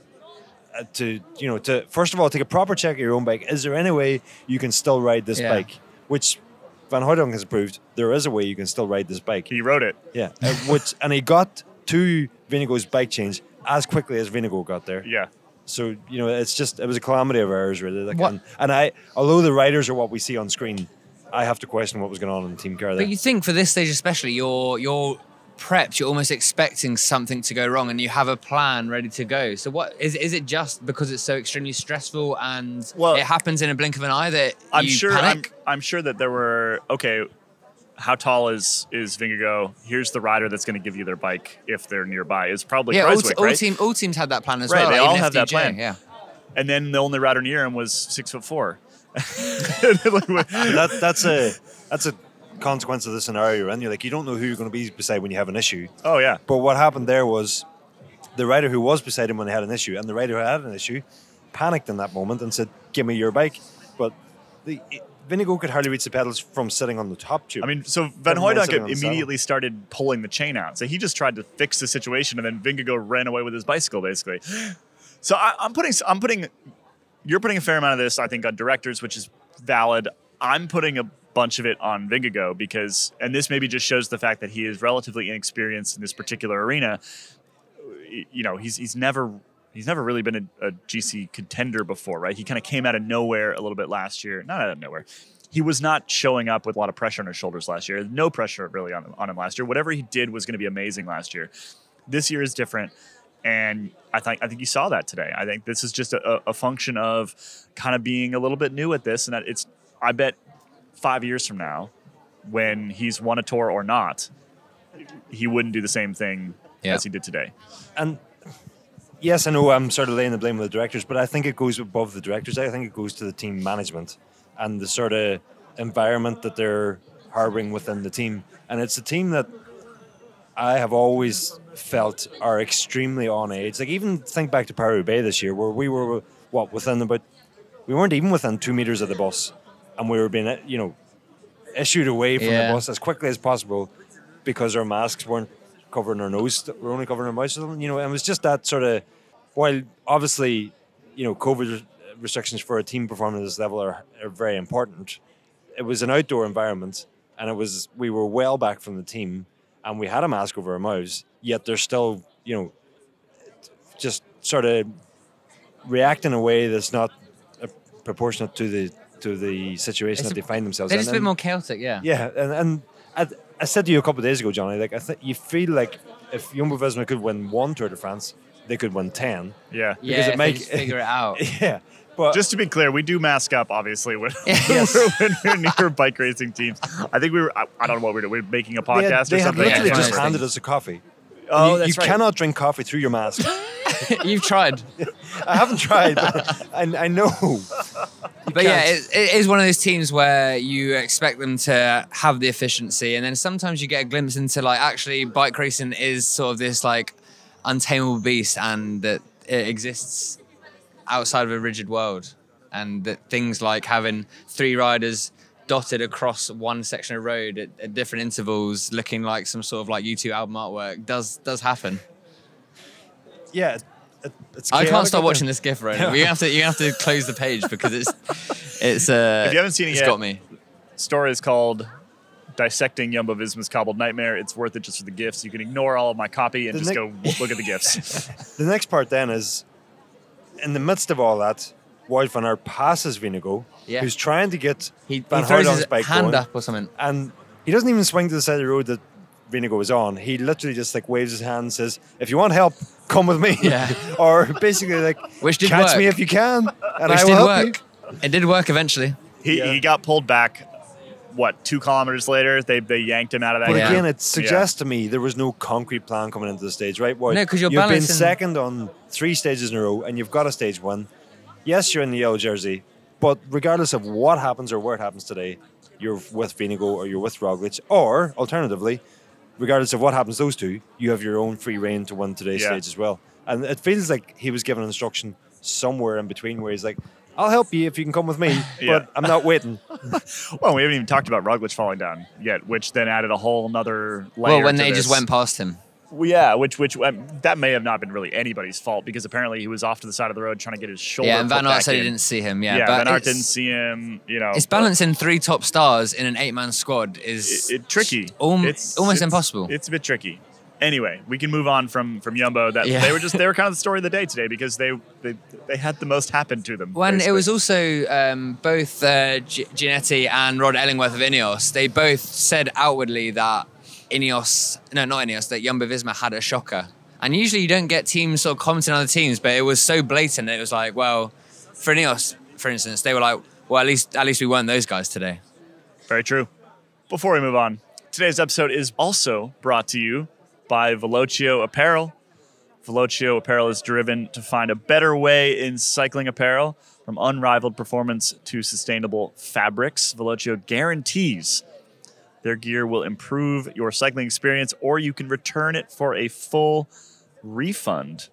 uh, to, you know, to first of all take a proper check of your own bike. Is there any way you can still ride this Yeah. bike? Which Van Hooydonck has proved there is a way you can still ride this bike. He rode it. Yeah, uh, which and he got to Vingegaard's bike change as quickly as Vingegaard got there. Yeah. So you know, it's just it was a calamity of errors, really. Like, What- and, and I, although the riders are what we see on screen, I have to question what was going on in the team car there. But you think for this stage especially, you're you're prepped. You're almost expecting something to go wrong, and you have a plan ready to go. So what is is it just because it's so extremely stressful and Well- it happens in a blink of an eye that I'm you sure. I'm, panic? I'm sure that there were okay. How tall is is Vingegaard? Here's the rider that's going to give you their bike if they're nearby. It's probably yeah, all, Kruijswijk, all right? team all teams had that plan as Right, well. they like all even have that plan. Yeah. and then the only rider near him was six foot four. (laughs) That that's a that's a consequence of the scenario you're in. You're like you don't know who you're going to be beside when you have an issue. oh yeah, But what happened there was the rider who was beside him when they had an issue, and the rider who had an issue, panicked in that moment and said, "Give me your bike." But the Vingegaard could hardly reach the pedals from sitting on the top tube. I mean, so Van Hooydonck immediately started pulling the chain out. So he just tried to fix the situation, and then Vingegaard ran away with his bicycle, basically. (gasps) So I, I'm putting, I'm putting, you're putting a fair amount of this, I think, on directors, which is valid. I'm putting a bunch of it on Vingegaard because, and this maybe just shows the fact that he is relatively inexperienced in this particular arena. You know, he's he's never. He's never really been a, a GC contender before, right? He kind of came out of nowhere a little bit last year. Not out of nowhere he was not showing up with a lot of pressure on his shoulders last year. No pressure really on him, on him last year. Whatever he did was going to be amazing last year. This year is different, and I think I think you saw that today. I think this is just a, a function of kind of being a little bit new at this, and that it's. I bet five years from now, when he's won a tour or not, he wouldn't do the same thing Yeah. as he did today. and yes, I know I'm sort of laying the blame on the directors, but I think it goes above the directors. I think it goes to the team management and the sort of environment that they're harboring within the team. And it's a team that I have always felt are extremely on edge. Like even think back to Paris Bay this year, where we were what within about we weren't even within two meters of the bus, and we were being you know issued away from Yeah. the bus as quickly as possible because our masks weren't covering our nose, we were only covering our mouths. You know, and it was just that sort of. While obviously, you know, COVID restrictions for a team performing at this level are, are very important. It was an outdoor environment, and it was we were well back from the team, and we had a mask over our mouths. Yet they're still, you know, just sort of react in a way that's not uh, proportionate to the to the situation It's that a- they find themselves They're in. just a bit more chaotic, yeah. yeah, and, and I, I said to you a couple of days ago, Johnny, like I think you feel like if Jumbo Visma could win one Tour de France, they could win ten. Yeah. Yeah, Because it if make- figure it out. (laughs) Yeah, but Just to be clear, we do mask up, obviously, when, (laughs) Yes. (laughs) when we're near bike racing teams. I think we were, I, I don't know what we were doing. We were making a they had, podcast they or had something. literally Yeah, just handed us a coffee. Oh, you, that's you right. cannot drink coffee through your mask. You've tried. I haven't tried, but I, I know. But yeah, it, it is one of those teams where you expect them to have the efficiency, and then sometimes you get a glimpse into like actually bike racing is sort of this like untamable beast, and that it exists outside of a rigid world, and that things like having three riders dotted across one section of road at, at different intervals, looking like some sort of like U2 album artwork, does does happen. Yeah, it's. I can't stop watching this GIF right now. You have to you have to (laughs) close the page because it's it's uh. If you haven't seen it it's yet, got me. story is called Dissecting Jumbo Visma's Cobbled Nightmare. It's worth it just for the gifts. You can ignore all of my copy and The just Nick- go w- look at the gifts. (laughs) (laughs) The next part then is, in the midst of all that, Wout van Aert passes Vingegaard, Yeah. who's trying to get He, Van he throws Hooydonck's his bike hand going. up or something. and he doesn't even swing to the side of the road that Vingegaard is on. He literally just like waves his hand and says, "If you want help, come with me." Yeah. (laughs) or basically like, Which did catch work. me if you can, and Which I will did help work. It did work eventually. He, Yeah. he got pulled back what two kilometers later they they yanked him out of that. But Yeah. again, it suggests to me there was no concrete plan coming into the stage, right? Well, No, 'cause you're you've been second on three stages in a row, and you've got a stage one. Yes, you're in the yellow jersey, but regardless of what happens or where it happens today, you're with Vingegaard or you're with Roglic, or alternatively, regardless of what happens, those two, you have your own free reign to win today's Yeah. stage as well. And it feels like he was given instruction somewhere in between where he's like, "I'll help you if you can come with me, (laughs) Yeah. but I'm not waiting." (laughs) Well, we haven't even talked about Roglic falling down yet, which then added a whole nother layer. Well, when to they just went past him. Well, yeah, which which um, that may have not been really anybody's fault because apparently he was off to the side of the road trying to get his shoulder. Yeah, and Van Aert said he didn't see him. Yeah, Yeah, but Van Aert didn't see him. You know, It's balancing three top stars in an eight-man squad is It, it, tricky. It's almost it's- impossible. It's a bit tricky. Anyway, we can move on from from Jumbo. That Yeah. they were just they were kind of the story of the day today because they they, they had the most happen to them. When it was also um, both uh, G- Gianetti and Rod Ellingworth of Ineos, they both said outwardly that Ineos, no, not Ineos, that Jumbo Visma had a shocker. And usually you don't get teams sort of commenting on other teams, but it was so blatant. It was like, well, for Ineos, for instance, they were like, well, at least at least we weren't those guys today. Very true. Before we move on, today's episode is also brought to you by Velocio Apparel. Velocio Apparel is driven to find a better way in cycling apparel, from unrivaled performance to sustainable fabrics. Velocio guarantees their gear will improve your cycling experience, or you can return it for a full refund.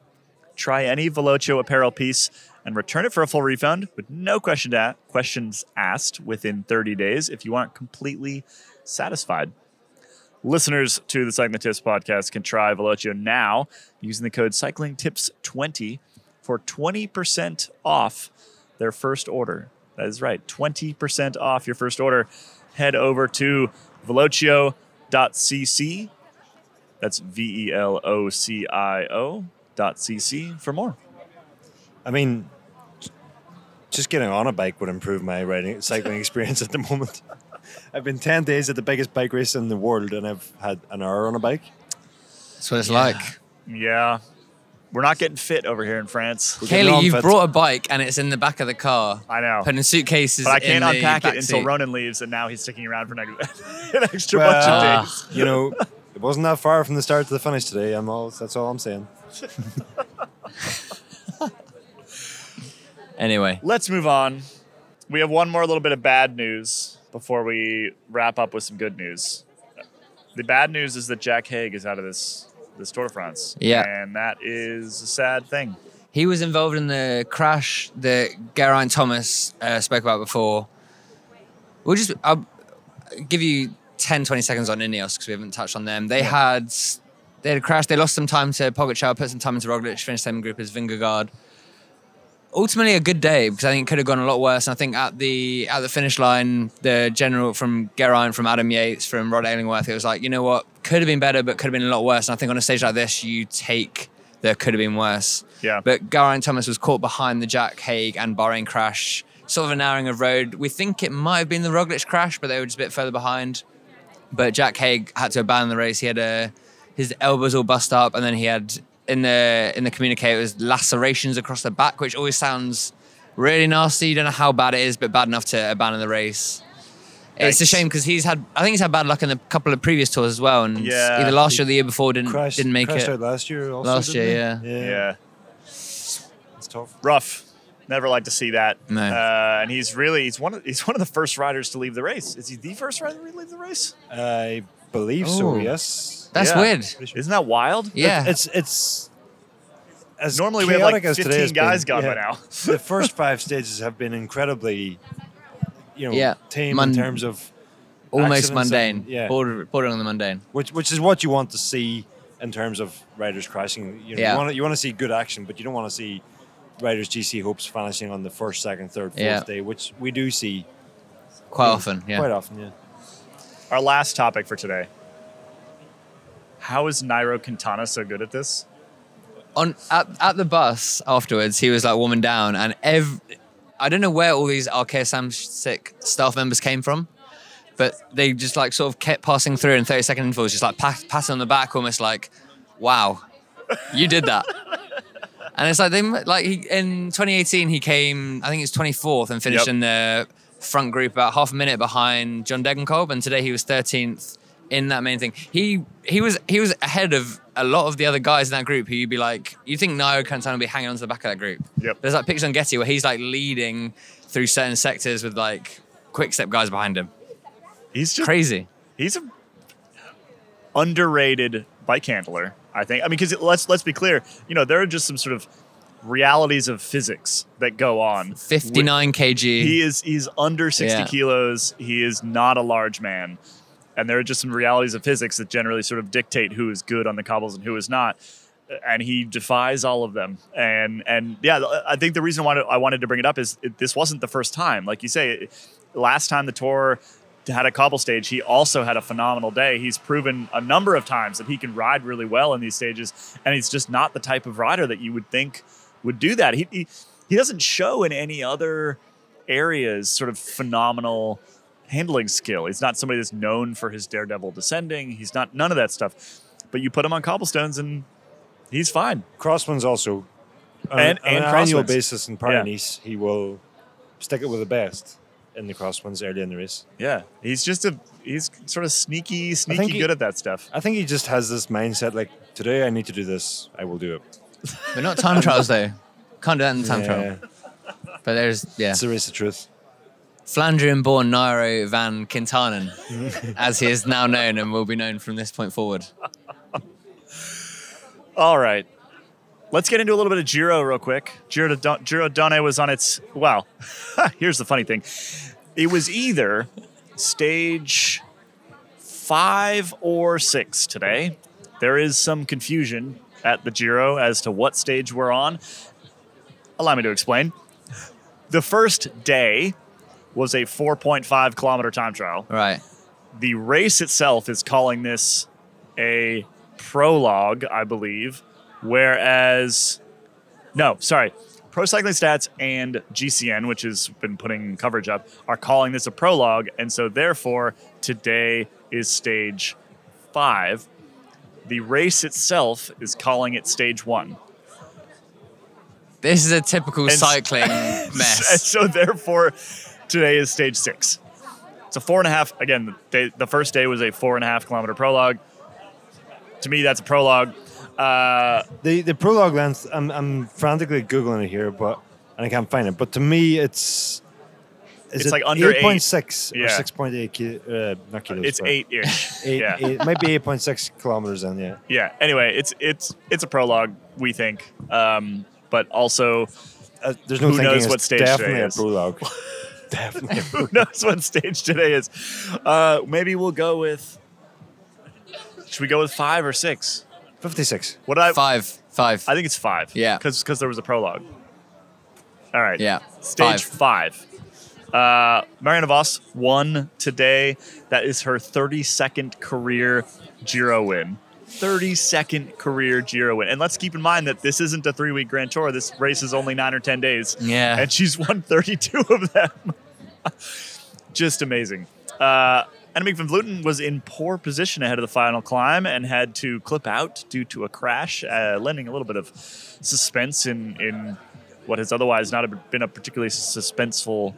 Try any Velocio apparel piece and return it for a full refund with no question questions asked within 30 days if you aren't completely satisfied. Listeners to the Cycling Tips podcast can try Velocio now using the code CyclingTips20 for 20% off their first order. That is right, 20% off your first order. Head over to velocio.cc. That's V E L O C I O dot cc for more. I mean, just getting on a bike would improve my riding cycling experience at the moment. (laughs) I've been ten days at the biggest bike race in the world, and I've had an hour on a bike. That's what it's like. Yeah. We're not getting fit over here in France. We're Caley, you've brought a bike and it's in the back of the car. I know. Putting suitcases But I can't the unpack it until seat. Ronan leaves, and now he's sticking around for next, (laughs) an extra bunch Well, of uh, days. you know, it wasn't that far from the start to the finish today. I'm all. That's all I'm saying. (laughs) Anyway, Let's move on. We have one more little bit of bad news before we wrap up with some good news. The bad news is that Jack Haig is out of this this Tour de France. Yeah. And that is a sad thing. he was involved in the crash that Geraint Thomas uh, spoke about before. We'll just I'll give you 10, 20 seconds on Ineos because we haven't touched on them. They had they had a crash. They lost some time to Pogacar, put some time into Roglic, finished same group as Vingegaard. Ultimately, a good day because I think it could have gone a lot worse. And I think at the at the finish line, the general from Geraint, from Adam Yates, from Rod Ellingworth, it was like, you know what, could have been better, but could have been a lot worse. And I think on a stage like this, you take the could have been worse. Yeah. But Geraint Thomas was caught behind the Jack Haig and Bahrain crash, sort of a narrowing of road. We think it might have been the Roglic crash, but they were just a bit further behind. But Jack Haig had to abandon the race. He had a, his elbows all bust up, and then he had in the in the communicator it was lacerations across the back, which always sounds really nasty. You don't know how bad it is, but bad enough to abandon the race. It's a shame because he's had. I think he's had bad luck in a couple of previous tours as well, and Yeah. either last year or the year before didn't Crashed, didn't make crashed it. out last year. Also, Last year, yeah. yeah, Yeah. it's tough. Rough. Never like to see that. No. Uh, and he's really he's one of he's one of the first riders to leave the race. Is he the first rider to leave the race? I believe so. Oh. Yes. That's Yeah. weird. Isn't that wild? Yeah. It's it's. As Normally we have like 15 guys been, gone yeah, by now. (laughs) the first five stages have been incredibly, you know, Yeah. tame Mun- in terms of Almost mundane. and- yeah. Border, bordering on the mundane. which which is what you want to see in terms of riders crashing. You, know, Yeah. you want to, you want to see good action, but you don't want to see riders GC hopes finishing on the first, second, third, fourth Yeah. day, which we do see Quite Yeah. often, yeah. quite often. Yeah. Our last topic for today. How is Nairo Quintana so good at this? On at, at the bus afterwards, he was like warming down, and ev- I don't know where all these Arkéa Samsic staff members came from, but they just like sort of kept passing through in 30 second intervals, just like pa- passing on the back, almost like, wow, you did that. (laughs) And it's like they like he, in 2018 he came I think it's 24th and finished Yep. in the front group about half a minute behind John Degenkolb, and today he was 13th in that main thing. He he was he was ahead of a lot of the other guys in that group who you'd be like, you think Nairo Quintana would be hanging on to the back of that group. Yep. There's like pictures on Getty where he's like leading through certain sectors with like quick step guys behind him. He's just Crazy. he's a underrated bike handler. I think. I mean, because let's let's be clear. You know, there are just some sort of realities of physics that go on. 59 kg. He is he's under sixty Yeah. kilos. He is not a large man, and there are just some realities of physics that generally sort of dictate who is good on the cobbles and who is not. And he defies all of them. And and yeah, I think the reason why I wanted to bring it up is it, this wasn't the first time. Like you say, last time the tour had a cobble stage, he also had a phenomenal day. He's proven a number of times that he can ride really well in these stages, and he's just not the type of rider that you would think would do that. He he, he doesn't show in any other areas sort of phenomenal handling skill. He's not somebody that's known for his daredevil descending. He's not none of that stuff. But you put him on cobblestones and he's fine. Crosswinds also. On, And- on and an annual basis in Yeah. Paris, he will stick it with the best in the crosswinds early in the race. Yeah, he's just a he's sort of sneaky, sneaky he- good at that stuff. I think he just has this mindset like, today I need to do this, I will do it. But not time trials though. Can't do that in time Yeah, trial. But there's yeah. It's a race of truth. Flandrian born Nairo van Quintanen, (laughs) as he is now known and will be known from this point forward. All right. Let's get into a little bit of Giro real quick. Giro, Don- Giro Donne was on its. Well, (laughs) here's the funny thing it was either stage five or six today. There is some confusion at the Giro as to what stage we're on. Allow me to explain. The first day was a 4.5 kilometer time trial Right. the race itself is calling this a prologue, I believe, whereas no, sorry, Pro Cycling Stats and GCN, which has been putting coverage up, are calling this a prologue, and so therefore today is stage five. The race itself is calling it stage one. This is a typical And cycling (laughs) And mess. so therefore, today is stage six. It's a four and a half. Again, the, the first day was a four and a half kilometer prologue. To me, that's a prologue. Uh, The the prologue length, I'm, I'm frantically googling it here, but and I can't find it. But to me, it's It's it like under eight. 8.6 or Yeah. 6.8 uh, not kilos. it's eight ish. Eight, yeah, eight, it might be 8.6 kilometers in. Yeah, yeah. Anyway, it's it's it's a prologue. We think, um, but also uh, there's no Who knows what stage today definitely a is. prologue. (laughs) definitely. (laughs) Who knows what stage today is. Uh, maybe we'll go with. Should we go with five or six? 56. What did I? Five. Five. I think it's five. Yeah. because because there was a prologue. All right. Yeah. Stage five. Uh, Marianne Vos won today. That is her 32nd career Giro win. 32nd career Giro win. And let's keep in mind that this isn't a three week Grand Tour. This race is only nine or 10 days. Yeah. And she's won 32 of them. (laughs) (laughs) Just amazing. Uh, Annemiek van Vleuten was in poor position ahead of the final climb and had to clip out due to a crash, uh, lending a little bit of suspense in, in what has otherwise not been a particularly suspenseful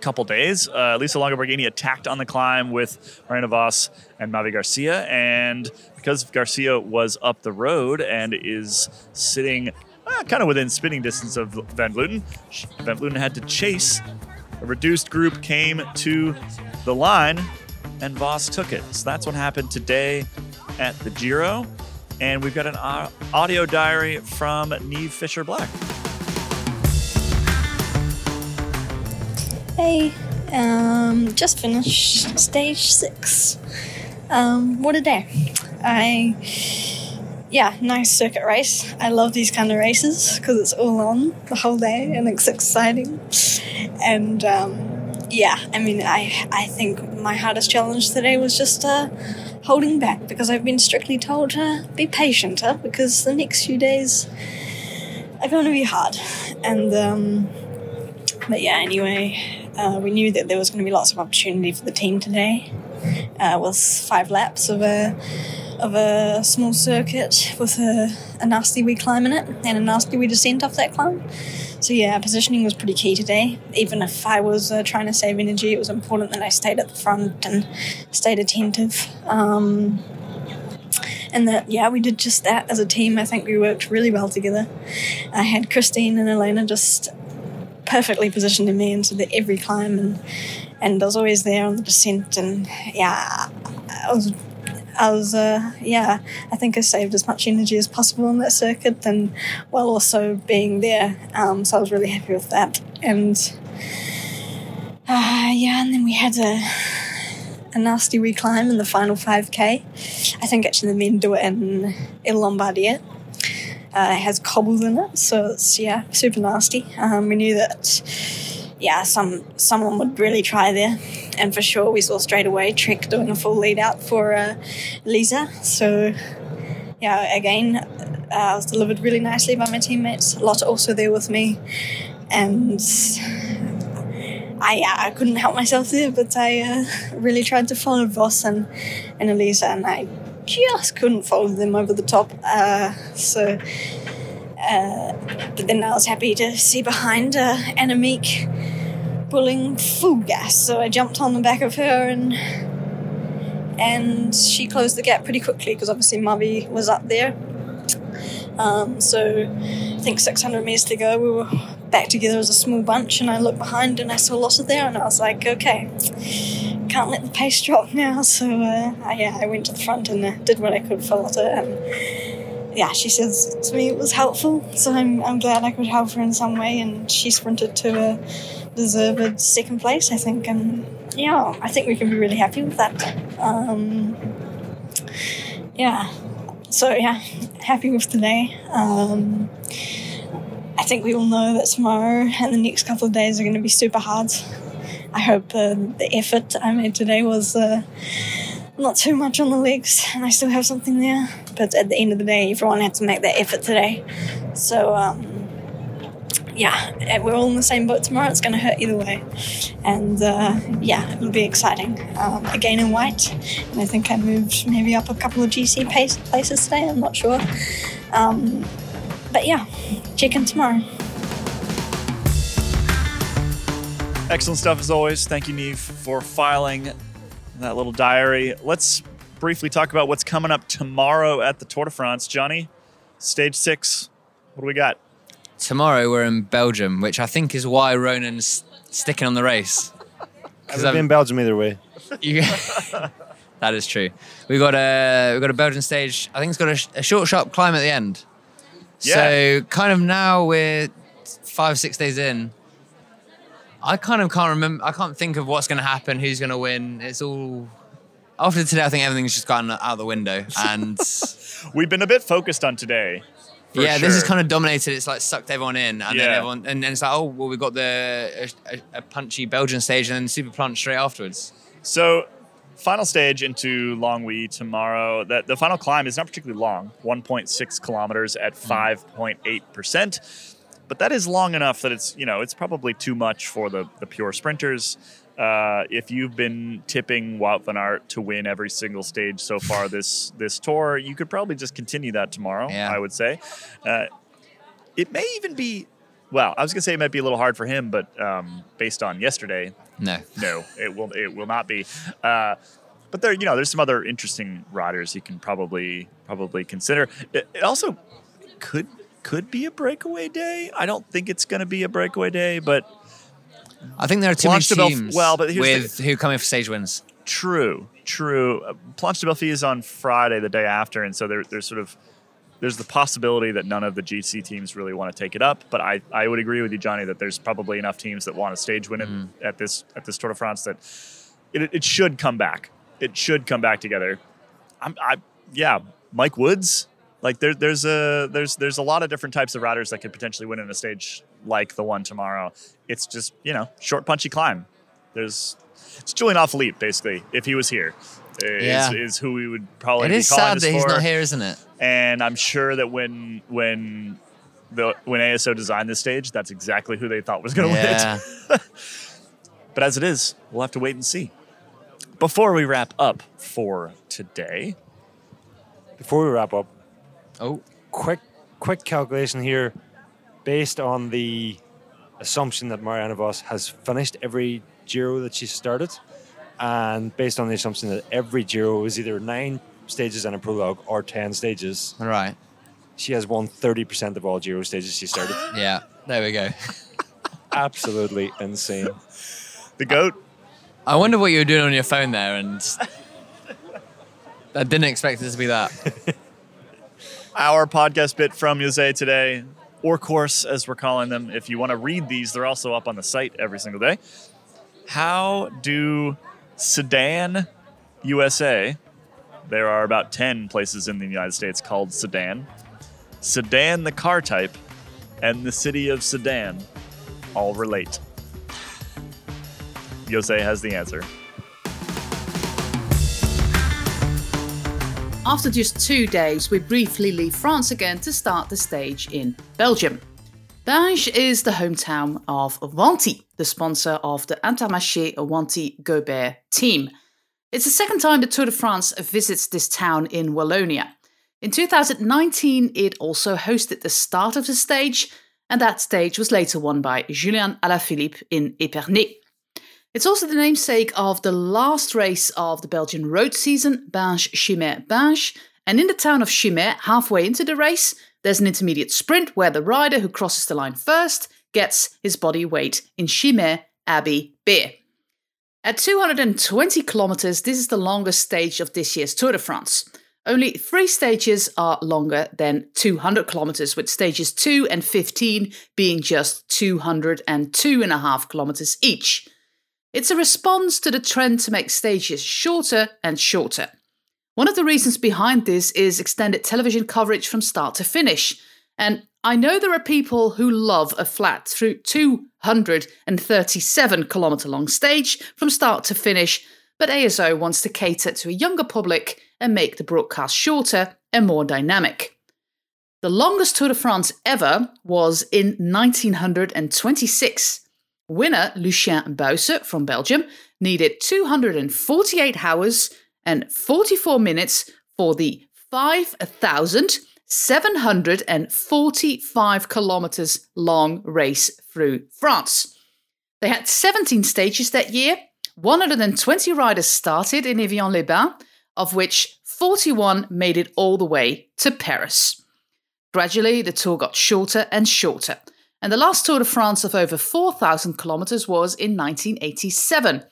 couple days. Uh, Lisa Longo Borghini attacked on the climb with Marianne Vos and Mavi Garcia, and because Garcia was up the road and is sitting uh, kind of within spinning distance of Van Vleuten, Van Vleuten had to chase. A reduced group came to the line, and Vos took it. So that's what happened today at the Giro. And we've got an audio diary from Niamh Fisher Black. Hey, um, just finished stage six. Um, what a day! I, yeah, nice circuit race. I love these kind of races because it's all on the whole day and it's exciting. And um, yeah, I mean, I I think my hardest challenge today was just uh, holding back because I've been strictly told to be patient, huh? because the next few days are going to be hard. And um, but yeah, anyway, uh, we knew that there was going to be lots of opportunity for the team today. Uh, with five laps of a of a small circuit with a, a nasty wee climb in it and a nasty wee descent off that climb. So yeah, positioning was pretty key today. Even if I was uh, trying to save energy, it was important that I stayed at the front and stayed attentive. Um, and that yeah, we did just that as a team. I think we worked really well together. I had Christine and Elena just perfectly positioned in me into the every climb and and I was always there on the descent and yeah I was I was uh, yeah I think I saved as much energy as possible on that circuit and while also being there. Um, so I was really happy with that. And uh, yeah and then we had a a nasty reclimb in the final 5k I think actually the men do it in Il Lombardia. Uh, it has cobbles in it, so it's yeah, super nasty. Um, we knew that yeah, some someone would really try there, and for sure we saw straight away Trek doing a full lead out for uh, Lisa. So yeah, again, uh, I was delivered really nicely by my teammates. Lot also there with me, and. I, yeah, I couldn't help myself there, but I uh, really tried to follow Vos and, and Elisa, and I just couldn't follow them over the top. Uh, so, uh, but then I was happy to see behind uh, Annemiek pulling full gas, so I jumped on the back of her and and she closed the gap pretty quickly because obviously Mavi was up there. Um, so I think 600 meters to go, we were back together as a small bunch, and I looked behind and I saw Lotte there, and I was like, okay, can't let the pace (laughs) drop now. So uh, I, yeah, I went to the front and uh, did what I could for Lotte, and yeah, she says to me it was helpful. So I'm I'm glad I could help her in some way, and she sprinted to a deserved second place, I think, and yeah, I think we can be really happy with that. Um, yeah, so yeah, happy with today. Um, I think we all know that tomorrow and the next couple of days are going to be super hard. I hope uh, the effort I made today was uh, not too much on the legs and I still have something there. But at the end of the day, everyone had to make that effort today. So, um, yeah, we're all in the same boat tomorrow. It's going to hurt either way. And uh, yeah, it'll be exciting. Um, again in white. And I think I moved maybe up a couple of GC pace places today. I'm not sure. Um, but yeah, check in tomorrow. Excellent stuff as always. Thank you, Niamh, for filing that little diary. Let's briefly talk about what's coming up tomorrow at the Tour de France. Johnny, stage six. What do we got? Tomorrow we're in Belgium, which I think is why Ronan's sticking on the race. I've been in Belgium either way. You, (laughs) that is true. We got a we got a Belgian stage. I think it's got a, a short, sharp climb at the end. Yeah. So kind of now we're five, six days in. I kind of can't remember. I can't think of what's going to happen, who's going to win. It's all after today. I think everything's just gotten out the window, and (laughs) We've been a bit focused on today. yeah, this has sure. kind of dominated. It's like sucked everyone in, and then everyone, and then it's like, oh, well, we've got the a, a, punchy Belgian stage, and then super punch straight afterwards. So, final stage into Longwy tomorrow. That the final climb is not particularly long, 1.6 kilometers at hmm. 5.8 percent, but that is long enough that it's you know it's probably too much for the the pure sprinters. Uh, if you've been tipping Wout van Aert to win every single stage so far (laughs) this this tour, you could probably just continue that tomorrow. Yeah. I would say. Uh, it may even be. Well, I was gonna say it might be a little hard for him, but um, based on yesterday, No, no, it will it will not be. Uh, but there, you know, there's some other interesting riders you can probably probably consider. It, it also could could be a breakaway day. I don't think it's going to be a breakaway day, but I think there are too many Planche Belf- teams. well, but here's the- with who coming for stage wins. true, true. Uh, Planche des Belles Filles is on Friday, the day after, and so there, there's sort of there's the possibility that none of the GC teams really want to take it up. But I, I would agree with you, Johnny, that there's probably enough teams that want a stage win it at this at this Tour de France that it, it should come back. It should come back together. I'm, I yeah, Mike Woods. Like there, there's a there's there's a lot of different types of riders that could potentially win in a stage like the one tomorrow. It's just you know short punchy climb. There's it's Julien Alaphilippe basically if he was here. Is, Yeah. is who we would probably It be is calling sad that he's for not here, isn't it? and I'm sure that when when the when ASO designed this stage, that's exactly who they thought was going to Yeah. win it. (laughs) But as it is, we'll have to wait and see. Before we wrap up for today, before we wrap up, Oh, quick quick calculation here, based on the assumption that Marianne Vos has finished every Giro that she started, and based on the assumption that every Giro is either nine stages and a prologue or ten stages, all right. she has won thirty percent of all Giro stages she started. Yeah, there we go. (laughs) Absolutely insane. The goat. I wonder what you were doing on your phone there, and I didn't expect it to be that. (laughs) Our podcast bit from Jose today, or course as we're calling them. If you want to read these, they're also up on the site every single day. How do Sedan, USA? There are about ten places in the United States called Sedan. Sedan, the car type, and the city of Sedan all relate. Jose has the answer. After just two days, we briefly leave France again to start the stage in Belgium. Binche is the hometown of Wanty, the sponsor of the Intermarché Wanty Gobert team. It's the second time the Tour de France visits this town in Wallonia. In 2019, it also hosted the start of the stage, and that stage was later won by Julien Alaphilippe in Épernay. It's also the namesake of the last race of the Belgian road season, Binche Chimay Binche. And in the town of Chimay, halfway into the race, there's an intermediate sprint where the rider who crosses the line first gets his body weight in Chimay Abbey beer. At 220 kilometers, this is the longest stage of this year's Tour de France. Only three stages are longer than 200 kilometers, with stages 2 and 15 being just 202 and a half kilometers each. It's a response to the trend to make stages shorter and shorter. One of the reasons behind this is extended television coverage from start to finish. And I know there are people who love a flat through 237 kilometer long stage from start to finish, but ASO wants to cater to a younger public and make the broadcast shorter and more dynamic. The longest Tour de France ever was in 1926. Winner Lucien Buysse from Belgium needed 248 hours and 44 minutes for the 5,745 kilometers long race through France. They had 17 stages that year. 120 riders started in Evian-les-Bains, of which 41 made it all the way to Paris. Gradually, the tour got shorter and shorter, and the last Tour de France of over 4,000 kilometers was in 1987.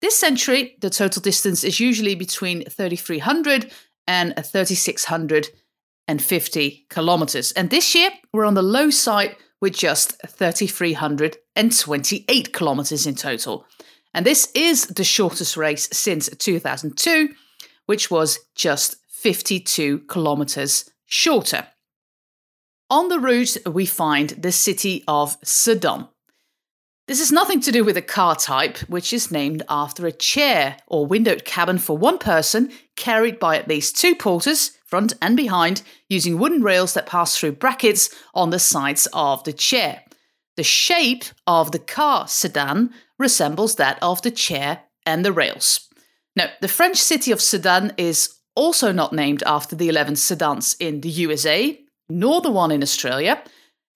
This century, the total distance is usually between 3,300 and 3,650 kilometers. And this year, we're on the low side with just 3,328 kilometers in total. And this is the shortest race since 2002, which was just 52 kilometers shorter. On the route, we find the city of Sedan. This has nothing to do with a car type, which is named after a chair or windowed cabin for one person, carried by at least two porters, front and behind, using wooden rails that pass through brackets on the sides of the chair. The shape of the car sedan resembles that of the chair and the rails. Now, the French city of Sedan is also not named after the 11 sedans in the USA, nor the one in Australia.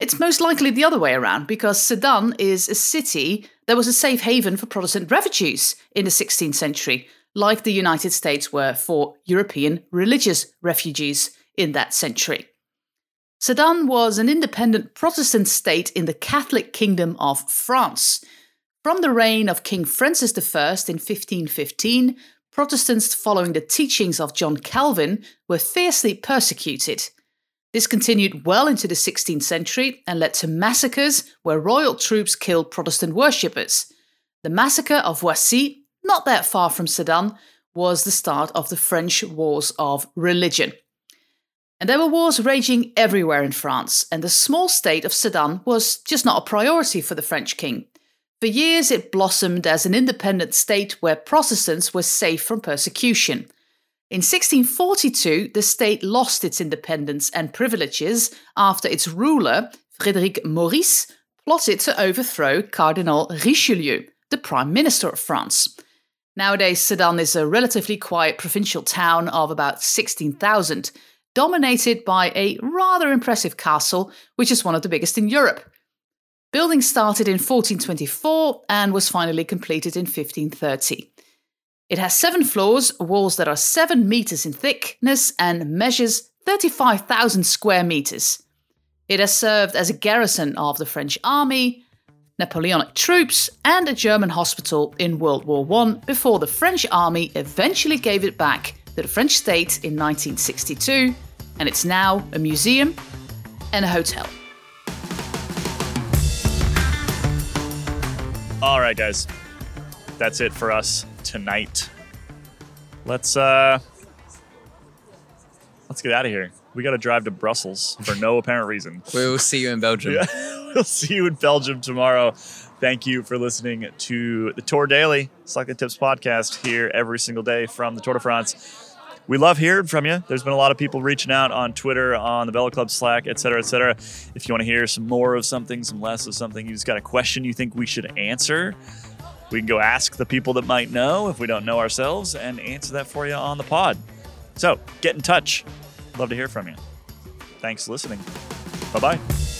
It's hmm. most likely the other way around because Sedan is a city that was a safe haven for Protestant refugees in the 16th century, like the United States were for European religious refugees in that century. Sedan was an independent Protestant state in the Catholic Kingdom of France. From the reign of King Francis I in 1515, Protestants following the teachings of John Calvin were fiercely persecuted. This continued well into the 16th century and led to massacres where royal troops killed Protestant worshippers. The massacre of Wassy, not that far from Sedan, was the start of the French Wars of Religion. And there were wars raging everywhere in France, and the small state of Sedan was just not a priority for the French king. For years, it blossomed as an independent state where Protestants were safe from persecution. In 1642, the state lost its independence and privileges after its ruler, Frédéric Maurice, plotted to overthrow Cardinal Richelieu, the Prime Minister of France. Nowadays, Sedan is a relatively quiet provincial town of about 16,000, dominated by a rather impressive castle, which is one of the biggest in Europe. Building started in 1424 and was finally completed in 1530. It has seven floors, walls that are seven meters in thickness, and measures 35,000 square meters. It has served as a garrison of the French army, Napoleonic troops, and a German hospital in World War I before the French army eventually gave it back to the French state in 1962, and it's now a museum and a hotel. All right, guys. That's it for us tonight. Let's uh let's get out of here. We got to drive to Brussels for no apparent reason. (laughs) We will see you in Belgium. Yeah. (laughs) we'll see you in Belgium tomorrow. Thank you for listening to the Tour Daily, Cycling Tips podcast here every single day from the Tour de France. We love hearing from you. There's been a lot of people reaching out on Twitter, on the Velo Club Slack, et cetera, et cetera. If you want to hear some more of something, some less of something, you just got a question you think we should answer, we can go ask the people that might know if we don't know ourselves and answer that for you on the pod. So get in touch. Love to hear from you. Thanks for listening. Bye bye.